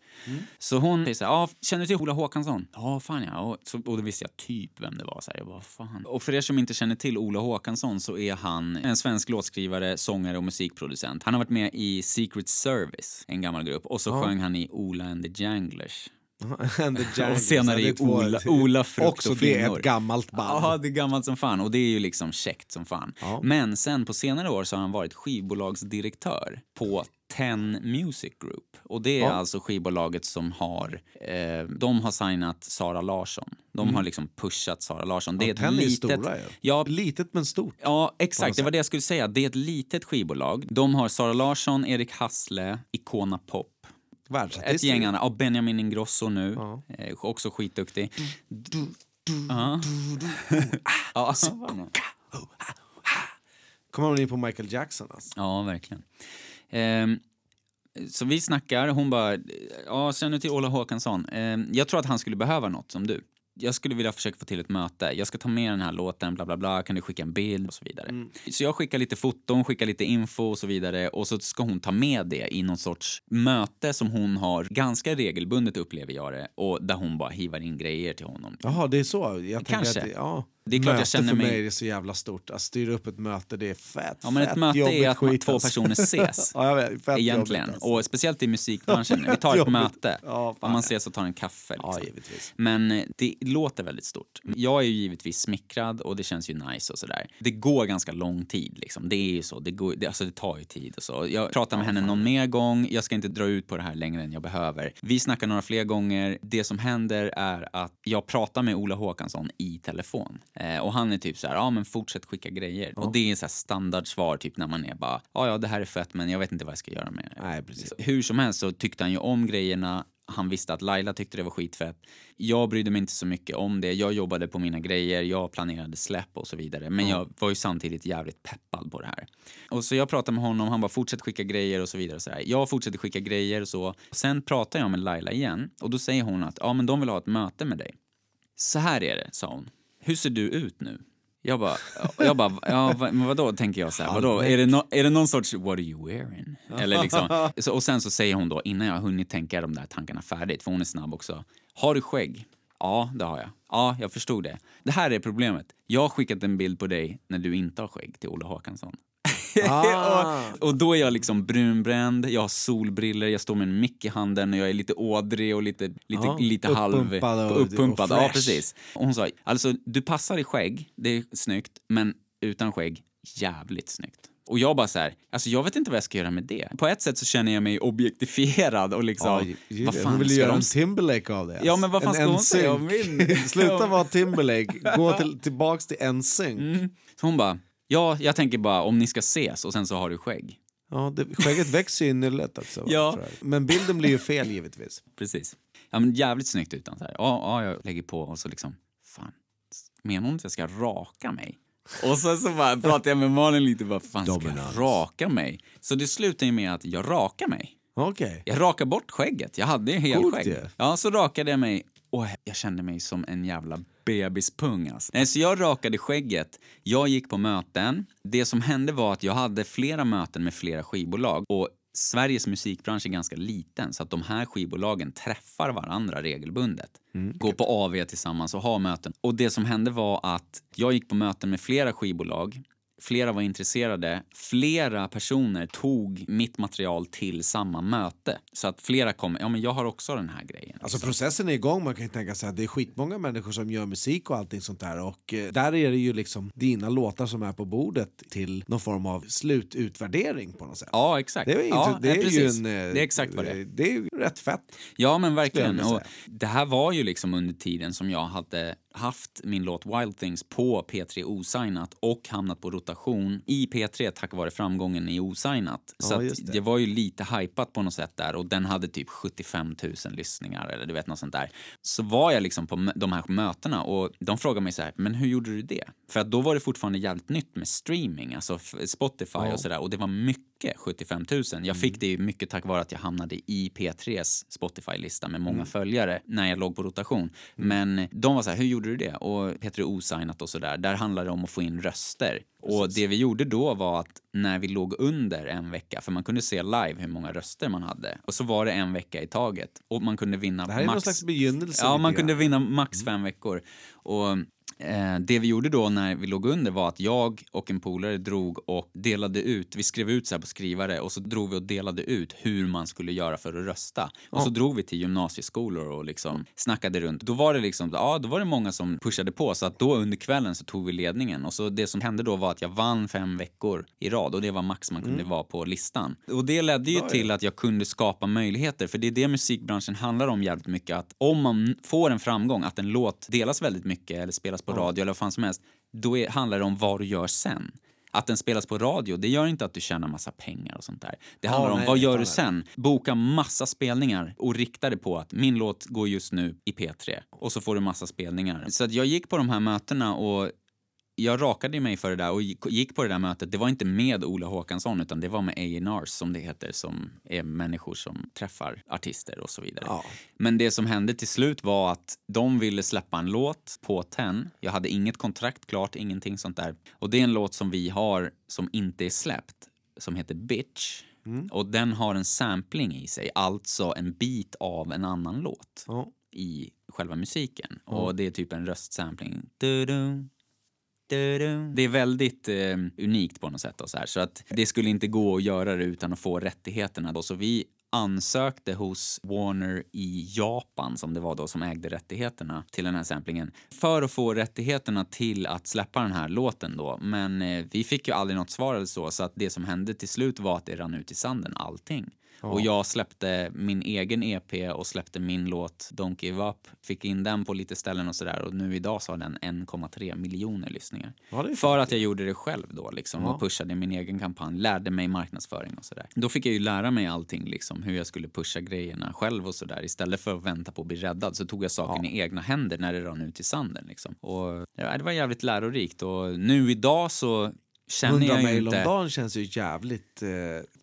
Så hon säger så här, ah, känner du till Ola Håkansson? Ja, fan ja. Och, så, och då visste jag typ vem det var. Så här, jag bara, fan. Och för er som inte känner till Ola Håkansson så är han en svensk låtskrivare, sångare och musikproducent. Han har varit med i Secret Service, en gammal grupp. Och så sjöng han i Ola and the Janglers. <laughs> Och senare i Ola, Ola Frukt Också och det är ett gammalt band. Ja, det är gammalt som fan och det är ju liksom käckt som fan. Ja. Men sen på senare år så har han varit skivbolagsdirektör på Ten Music Group. Och det är Ja. alltså skivbolaget som har, eh, de har signat Sara Larsson. De har liksom pushat Sara Larsson. Det är Ja, ett Ten är litet... stora ju. Ja, Litet men stort. Ja, exakt. Det var det jag skulle säga. Det är ett litet skivbolag. De har Sara Larsson, Erik Hassle, Icona Pop. Ett Världsartist. gäng andra. Ja, Benjamin Ingrosso nu. Ja. Eh, också skitduktig. Ja. <laughs> Ja, <laughs> Kommer hon in på Michael Jackson alltså? ja, verkligen. Ehm, så vi snackar, hon bara, ja, känner du till Ola Håkansson? Ehm, jag tror att han skulle behöva något som du. Jag skulle vilja försöka få till ett möte. Jag ska ta med den här låten, bla bla bla, kan du skicka en bild och så vidare. Så jag skickar lite foton, skickar lite info och så vidare och så ska hon ta med det i någon sorts möte som hon har ganska regelbundet upplever jag det och där hon bara hivar in grejer till honom. Jaha, det är så. Jag Kanske. Att det, ja. Det är klart jag möte känner för mig- mig är så jävla stort. Att styra upp ett möte, det är fett, Ja, men ett fett möte är att man- två alltså. personer ses. <laughs> ja, jag vet, fett Egentligen. jobbigt, alltså. Och speciellt i musikbranschen. Vi tar ett <laughs> möte. Ja. Om man ses och tar en kaffe. Liksom. Ja, givetvis. Men eh, det låter väldigt stort. Jag är ju givetvis smickrad och det känns ju nice och sådär. Det går ganska lång tid liksom. Det är ju så. Det, går, det, alltså, det tar ju tid och så. Jag pratar med henne någon mer gång. Jag ska inte dra ut på det här längre än jag behöver. Vi snackar några fler gånger. Det som händer är att jag pratar med Ola Håkansson i telefon. Eh, och han är typ så här, ja men fortsätt skicka grejer. Och det är så här standardsvar typ när man är bara, ja ja det här är fett men jag vet inte vad jag ska göra med det. Nej, precis. Hur som helst så tyckte han ju om grejerna. Han visste att Laila tyckte det var skitfett. Jag brydde mig inte så mycket om det. Jag jobbade på mina grejer, jag planerade släpp och så vidare. Men jag var ju samtidigt jävligt peppad på det här. Och så jag pratade med honom, han bara fortsätt skicka grejer och så vidare. Och så här. Jag fortsätter skicka grejer och så. Sen pratar jag med Laila igen och då säger hon att ja, men de vill ha ett möte med dig. Så här är det, sa hon. Hur ser du ut nu? Jag bara, jag bara ja, vad- men vadå, tänker jag så här, vadå, är det, no, är det någon sorts what are you wearing? Eller liksom, <laughs> så, och sen så säger hon då, innan jag har hunnit tänka de där tankarna färdigt, för hon är snabb också. Har du skägg? Ja, det har jag. Ja, jag förstod det. Det här är problemet. Jag har skickat en bild på dig när du inte har skägg till Ola Håkansson. Ah. <laughs> och, och då är jag liksom brunbränd, jag har solbriller, jag står med en mick i handen och jag är lite ådrig och lite, lite, Ja, lite halv... uppumpad och- uppumpad. och Ja, precis. Och hon sa, alltså du passar i skägg, det är snyggt, men utan skägg, jävligt snyggt. Och jag bara så här, alltså jag vet inte vad jag ska göra med det. På ett sätt så känner jag mig objektifierad och liksom, Ja, ju- vad hon fan vill ska göra de en Timberlake av det. Ja, men vad fan En ska hon säga om min? <laughs> Sluta vara Timberlake, gå <laughs> till, tillbaks till NSYNC. Mm. Så hon bara, ja, jag tänker bara om ni ska ses och sen så har du skägg. Ja, det, skägget växer ju i nyllet också. Ja. Men bilden blir ju fel givetvis. Precis. Ja, men jävligt snyggt utan så här. Ja, ja, jag lägger på och så liksom, fan, menar hon att jag ska raka mig? Och sen så bara pratade jag med Malin lite, bara, fan ska jag raka mig? Så det slutar ju med att jag rakar mig. Okej. Jag rakar bort skägget. Jag hade ju Coolt ju. Ja, så rakade jag mig och jag kände mig som en jävla bebispung alltså. Nej, Så jag rakade skägget, jag gick på möten. Det som hände var att jag hade flera möten med flera skivbolag och Sveriges musikbransch är ganska liten så att de här skivbolagen träffar varandra regelbundet. Går på AV tillsammans och har möten. Och det som hände var att jag gick på möten med flera skivbolag Flera var intresserade. Flera personer tog mitt material till samma möte. Så att flera kom, ja men jag har också den här grejen. Alltså liksom. processen är igång, man kan ju tänka sig att det är skitmånga människor som gör musik och allting sånt där och eh, där är det ju liksom dina låtar som är på bordet till någon form av slututvärdering på något sätt. Ja, exakt. Det är, ju ja, det är ju en... eh, Det är exakt vad det är. Det är ju rätt fett. Ja, men verkligen. Och det här var ju liksom under tiden som jag hade haft min låt Wild Things på P3 osignat och hamnat på rotation i P3 tack vare framgången i osignat. Så Ja, just det. det. var ju lite hypat på något sätt där och den hade typ 75 000 lyssningar eller du vet något sånt där. Så var jag liksom på de här mötena och de frågade mig så här, men hur gjorde du det? För att då var det fortfarande jävligt nytt med streaming, alltså Spotify och sådär och det var mycket 75 000. Jag fick det ju mycket tack vare att jag hamnade i P3s Spotify-lista med många följare när jag låg på rotation. Men de var så här, hur gjorde du det? Och P3 osignat och sådär, där handlar det om att få in röster. Och det vi gjorde då var att när vi låg under en vecka, för man kunde se live hur många röster man hade, och så var det en vecka i taget. Och man kunde vinna Det här är max... någon slags begynnelse. Ja, man kunde vinna max fem veckor. Och eh, det vi gjorde då när vi låg under var att jag och en polare drog och delade ut, vi skrev ut så här på skrivare och så drog vi och delade ut hur man skulle göra för att rösta. Och så drog vi till gymnasieskolor och liksom snackade runt. Då var det liksom, ja då var det många som pushade på så att då under kvällen så tog vi ledningen och så det som hände då var att jag vann fem veckor i rad och det var max man kunde vara på listan. Och det ledde ju Bra, till att jag kunde skapa möjligheter för det är det musikbranschen handlar om jävligt mycket att om man får en framgång, att en låt delas väldigt mycket eller spelas på radio eller vad fan som helst, då är, handlar det om vad du gör sen. Att den spelas på radio, det gör inte att du tjänar massa pengar och sånt där. Det handlar om nej, vad gör du sen? Boka massa spelningar och rikta det på att min låt går just nu i P3 och så får du massa spelningar. Så jag gick på de här mötena och jag rakade mig för det där och gick- på det där mötet. Det var inte med Ola Håkansson utan det var med A&Rs som det heter som är människor som träffar artister och så vidare. Ja. Men det som hände till slut var att de ville släppa en låt på TEN. Jag hade inget kontrakt klart, ingenting sånt där. Och det är en låt som vi har som inte är släppt som heter Bitch. Och den har en sampling i sig, alltså en bit av en annan låt Ja. i själva musiken. Och det är typ en röstsampling. Du-du, du-du. Det är väldigt eh, unikt på något sätt. Och så, här. så att det skulle inte gå att göra det utan att få rättigheterna. Då. Så vi ansökte hos Warner i Japan, som det var då, som ägde rättigheterna till den här samplingen, för att få rättigheterna till att släppa den här låten då. Men eh, vi fick ju aldrig något svar eller så, så att det som hände till slut var att det rann ut i sanden, allting. Och jag släppte min egen EP och släppte min låt Don't Give Up. Fick in den på lite ställen och sådär och nu idag så har den 1,3 miljoner lyssningar. Ja, För att jag gjorde det själv då liksom och pushade min egen kampanj, lärde mig marknadsföring och sådär. Då fick jag ju lära mig allting liksom, hur jag skulle pusha grejerna själv och sådär. Istället för att vänta på att bli räddad så tog jag saken i egna händer när det rann ut i sanden liksom. Och ja, det var jävligt lärorikt och nu idag så känner 100 jag ju mejl inte... om dagen känns ju jävligt... Eh,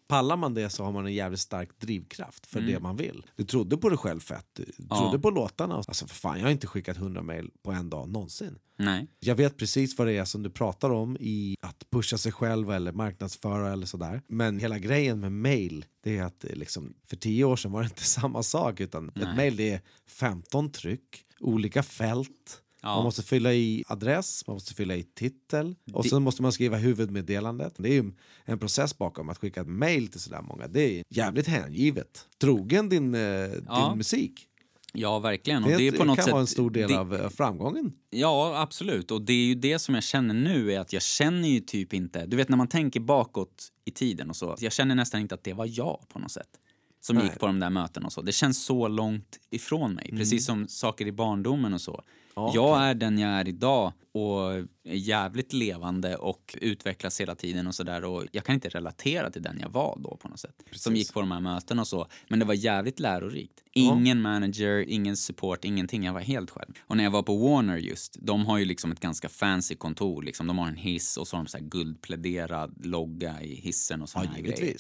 pallar man det så har man en jävligt stark drivkraft för det man vill. Du trodde på dig själv fett, du Ja. trodde på låtarna. Alltså för fan, jag har inte skickat 100 mejl på en dag någonsin. Nej. Jag vet precis vad det är som du pratar om i att pusha sig själv eller marknadsföra eller sådär. Men hela grejen med mail, det är att eh, liksom, för tio år sedan var det inte <laughs> samma sak. Utan ett mail det är 15 tryck, olika fält. Ja. Man måste fylla i adress, man måste fylla i titel och Det- sen måste man skriva huvudmeddelandet. Det är ju en process bakom att skicka ett mail till sådär många. Det är jävligt hängivet. Trogen din, eh, Ja. din musik. Ja, verkligen. Och Det, det, är på något kan sätt, vara en stor del det, av eh, framgången. Ja, absolut. Och det är ju det som jag känner nu är att jag känner ju typ inte... Du vet när man tänker bakåt i tiden och så. Jag känner nästan inte att det var jag på något sätt. Som Nej. gick på de där mötena och så. Det känns så långt ifrån mig. Precis som saker i barndomen och så. Ja, jag är den jag är idag och är jävligt levande och utvecklas hela tiden och sådär. Och jag kan inte relatera till den jag var då på något sätt. Som Precis. gick på de här mötena och så. Men det var jävligt lärorikt. Ja. Ingen manager, ingen support, ingenting. Jag var helt själv. Och när jag var på Warner just, de har ju liksom ett ganska fancy kontor. Liksom. De har en hiss och så har de så här guldpläderad logga i hissen och såna Ja, här grejer.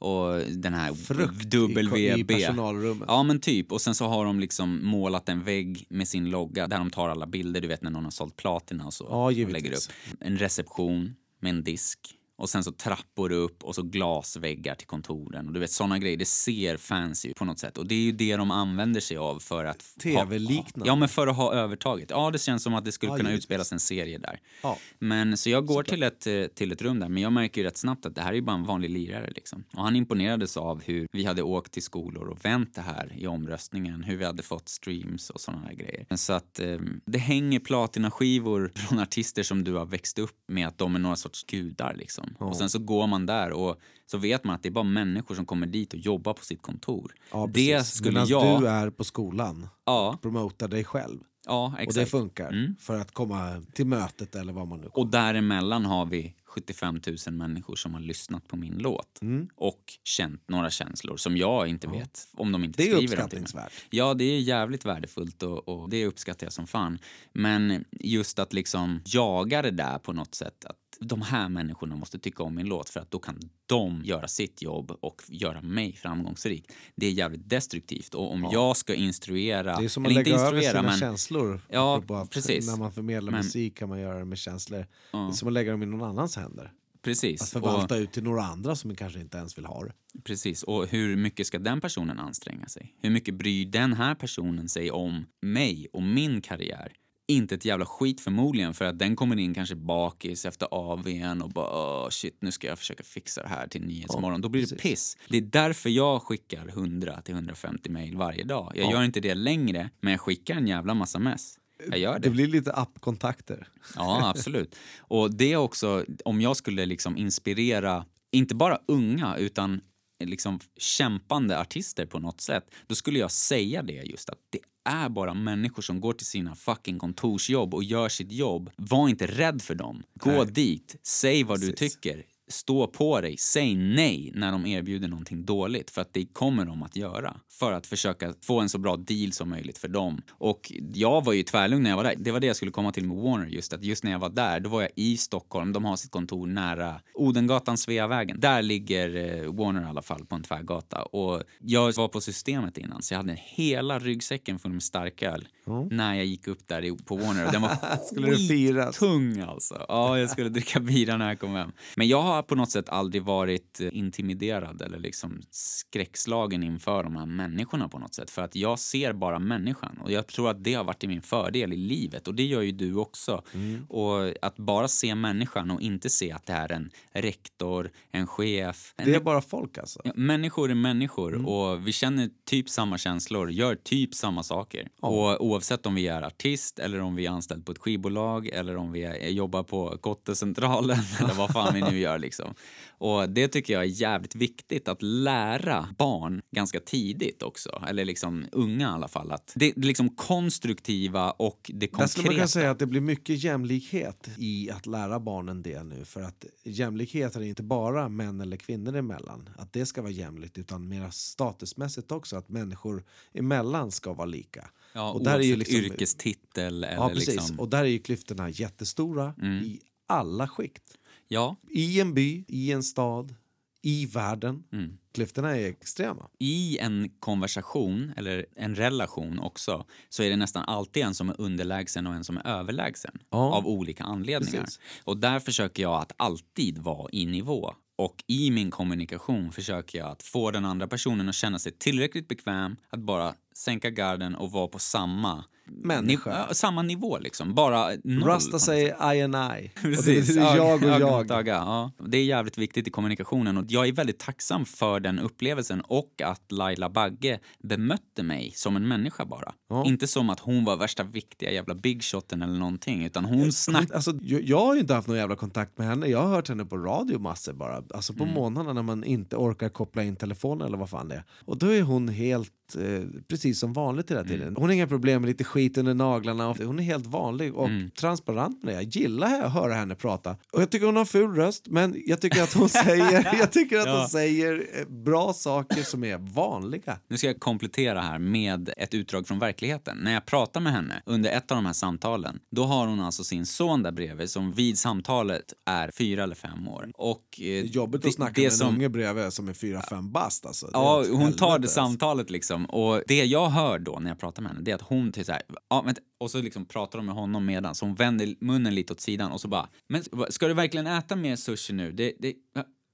Och den här Frukt WB. i personalrummet. Ja men typ. Och sen så har de liksom målat en vägg med sin logga där de tar alla bilder, du vet när någon har sålt platina och så. Ja, givetvis. lägger upp. En reception med en disk. Och sen så trappor upp och så glasväggar till kontoren. Och du vet såna grejer, det ser fancy ut på något sätt. Och det är ju det de använder sig av för att... TV-liknande. Ja men för att ha övertaget. Ja det känns som att det skulle Ja, kunna givetvis. utspelas en serie där. Ja. Men så jag går till ett, eh, till ett rum där, men jag märker ju rätt snabbt att det här är ju bara en vanlig lirare liksom. Och han imponerades av hur vi hade åkt till skolor och vänt det här i omröstningen, hur vi hade fått streams och sådana här grejer. Så att eh, det hänger platinaskivor <laughs> från artister som du har växt upp med att de är några sorts gudar liksom. Och sen så går man där och så vet man att det är bara människor som kommer dit och jobbar på sitt kontor. Ja, det skulle Medan jag... du är på skolan, Ja, promotar dig själv. ja, Och det exakt. funkar Mm. för att komma till mötet eller vad man nu Och däremellan har vi 75 000 människor som har lyssnat på min låt Mm. och känt några känslor som jag inte vet om de inte Det är skriver till mig. uppskattningsvärt. Ja, det är jävligt värdefullt och, och det uppskattar jag som fan. Men just att liksom jaga det där på något sätt, att de här människorna måste tycka om min låt för att då kan de göra sitt jobb och göra mig framgångsrik. Det är jävligt destruktivt och om jag ska instruera, Det är som att lägga över instruera sina men känslor. Ja, precis. När man förmedlar Men- musik kan man göra det med känslor. Ja. Det är som att lägga dem i någon annans händer. precis. Att förvalta ut till några andra som kanske inte ens vill ha det. Precis, och hur mycket ska den personen anstränga sig? Hur mycket bryr den här personen sig om mig och min karriär? Inte ett jävla skit förmodligen för att den kommer in kanske bakis efter AWn och bara oh, shit nu ska jag försöka fixa det här till Nyhetsmorgon. Då blir det precis. piss. Det är därför jag skickar 100 till 150 mejl varje dag. Jag Ja. gör inte det längre, men jag skickar en jävla massa mess. Jag gör det. Det blir lite appkontakter. Ja, absolut. Och det är också, om jag skulle liksom inspirera, inte bara unga, utan liksom kämpande artister på något sätt, då skulle jag säga det just att det är bara människor som går till sina fucking kontorsjobb och gör sitt jobb. Var inte rädd för dem. Gå Nej. dit, säg vad du Precis. tycker. Stå på dig, säg nej när de erbjuder någonting dåligt för att det kommer de att göra. För att försöka få en så bra deal som möjligt för dem. Och jag var ju tvärlugn när jag var där. Det var det jag skulle komma till med Warner just att just när jag var där, då var jag i Stockholm. De har sitt kontor nära Odengatan, Sveavägen. Där ligger eh, Warner i alla fall på en tvärgata. Och jag var på systemet innan så jag hade hela ryggsäcken full med starköl när jag gick upp där i- på Warner. Och den var <laughs> Skulle det firas? tung alltså. Ja, jag skulle dricka bira när jag kom hem. Men jag har på något sätt aldrig varit eh, intimiderad eller liksom skräckslagen inför de här människorna på något sätt. För att jag ser bara människan och jag tror att det har varit till min fördel i livet och det gör ju du också. Och att bara se människan och inte se att det är en rektor, en chef. En Det är bara folk alltså. Ja, människor är människor och vi känner typ samma känslor, gör typ samma saker. Och oavsett om vi är artist eller om vi är anställd på ett skivbolag eller om vi är, jobbar på Kottecentralen <laughs> eller vad fan vi nu gör liksom. Och det tycker jag är jävligt viktigt att lära barn ganska tidigt också, eller liksom unga i alla fall. Att det, det liksom konstruktiva och det Där skulle man kunna konkreta. säga att det blir mycket jämlikhet i att lära barnen det nu. För att jämlikhet är inte bara män eller kvinnor emellan. Att det ska vara jämlikt utan mer statusmässigt också. Att människor emellan ska vara lika. Ja, och där är ju liksom- yrkestitel eller Ja, precis. liksom... Och där är ju klyftorna jättestora Mm. i alla skikt. Ja, I en by, i en stad, i världen. Mm. Klyftorna är extrema. i en konversation, eller en relation också, så är det nästan alltid en som är underlägsen och en som är överlägsen. Ja. Av olika anledningar. Precis. Och där försöker jag att alltid vara i nivå. Och i min kommunikation försöker jag att få den andra personen att känna sig tillräckligt bekväm att bara sänka garden och vara på samma Människa. Ni, ja, samma nivå liksom, bara noll. Rasta säger I and I. Och det Precis. jag och jag. öga, ja. Det är jävligt viktigt i kommunikationen och jag är väldigt tacksam för den upplevelsen och att Laila Bagge bemötte mig som en människa bara. Ja. Inte som att hon var värsta viktiga jävla big shoten eller någonting utan hon snackade... Alltså, jag, jag har ju inte haft någon jävla kontakt med henne. Jag har hört henne på radio massor bara. Alltså Mm. på månaderna när man inte orkar koppla in telefonen eller vad fan det är. Och då är hon helt eh, precis som vanligt hela tiden. Mm. Hon har inga problem med lite skit under naglarna. Hon är helt vanlig och Mm. transparent med det. Jag gillar att höra henne prata. Och jag tycker hon har ful röst men jag tycker att hon säger, <laughs> jag tycker att Ja. hon säger eh, bra saker som är vanliga. Nu ska jag komplettera här med ett utdrag från verkligheten. När jag pratar med henne under ett av de här samtalen, då har hon alltså sin son där bredvid som vid samtalet är fyra eller fem år. Och eh, Det är jobbigt det- att snacka det med som- en unge bredvid som är fyra fem bast. Alltså. Ja, hon tar det alltså. samtalet liksom. Och det jag hör då när jag pratar med henne, det är att hon till så här, ja, vänta, och så liksom pratar de med honom medan så hon vänder munnen lite åt sidan och så bara, men ska du verkligen äta mer sushi nu? Det, det,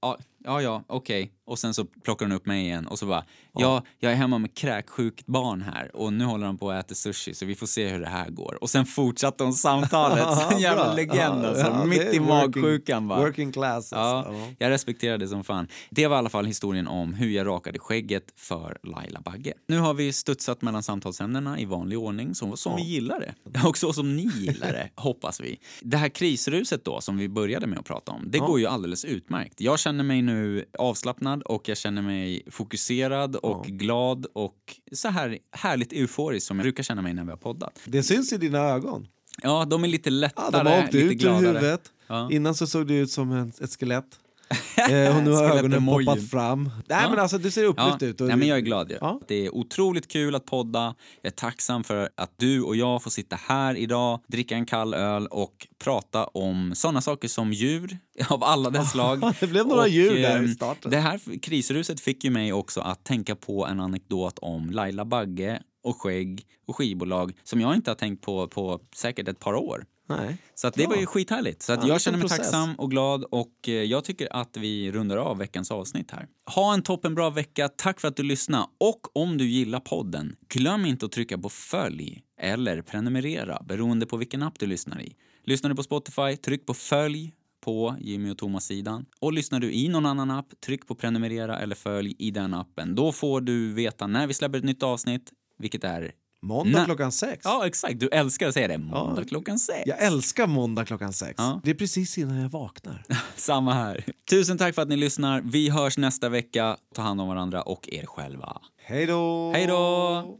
ja, ja, ja okej. Och sen så plockar hon upp mig igen och så bara, ja, jag är hemma med kräksjukt barn här och nu håller de på att äta sushi så vi får se hur det här går. Och sen fortsatte hon samtalet, <laughs> en jävla legend Ja, alltså, ja, mitt i magsjukan bara. Working class. Ja. Ja. jag respekterar det som fan. Det var i alla fall historien om hur jag rakade skägget för Laila Bagge. Nu har vi studsat mellan samtalsämnena i vanlig ordning, som, som vi gillar det. <laughs> Och så som ni gillar det, <laughs> hoppas vi. Det här krisruset då, som vi började med att prata om, det går ju alldeles utmärkt. Jag känner mig nu avslappnad och jag känner mig fokuserad och glad och så här härligt euforisk som jag brukar känna mig när vi har poddat. Det syns i dina ögon. Ja, de är lite Ja, lättare, de har åkt lite ut gladare. huvudet. Ja. Innan så såg du ut som en, ett skelett. Eh, och nu har <laughs> ögonen poppat fram. Nej Ja. men alltså du ser upplyft ut. Och Nej, men jag är glad. ju. Ja. Det är otroligt kul att podda. Jag är tacksam för att du och jag får sitta här idag, dricka en kall öl och prata om såna saker som djur <laughs> av alla dess <laughs> slag. det blev några Och, djur där i eh, starten. Det här krisruset fick ju mig också att tänka på en anekdot om Laila Bagge och skägg och skivbolag som jag inte har tänkt på på säkert ett par år. Nej. Så att det Bra. var ju skithärligt. Så Ja, jag känner mig process. tacksam och glad och eh, jag tycker att vi rundar av veckans avsnitt här. Ha en toppenbra vecka. Tack för att du lyssnade. Och om du gillar podden, glöm inte att trycka på följ eller prenumerera beroende på vilken app du lyssnar i. Lyssnar du på Spotify, tryck på följ på Jimmy och Thomas-sidan. Och lyssnar du i någon annan app, tryck på prenumerera eller följ i den appen. Då får du veta när vi släpper ett nytt avsnitt, vilket är... Måndag Nej. klockan sex. Ja, exakt. Du älskar att säga det. Måndag klockan sex. Jag älskar måndag klockan sex. Ja. Det är precis innan jag vaknar. <laughs> Samma här. Tusen tack för att ni lyssnar. Vi hörs nästa vecka. Ta hand om varandra och er själva. Hej då! Hej då!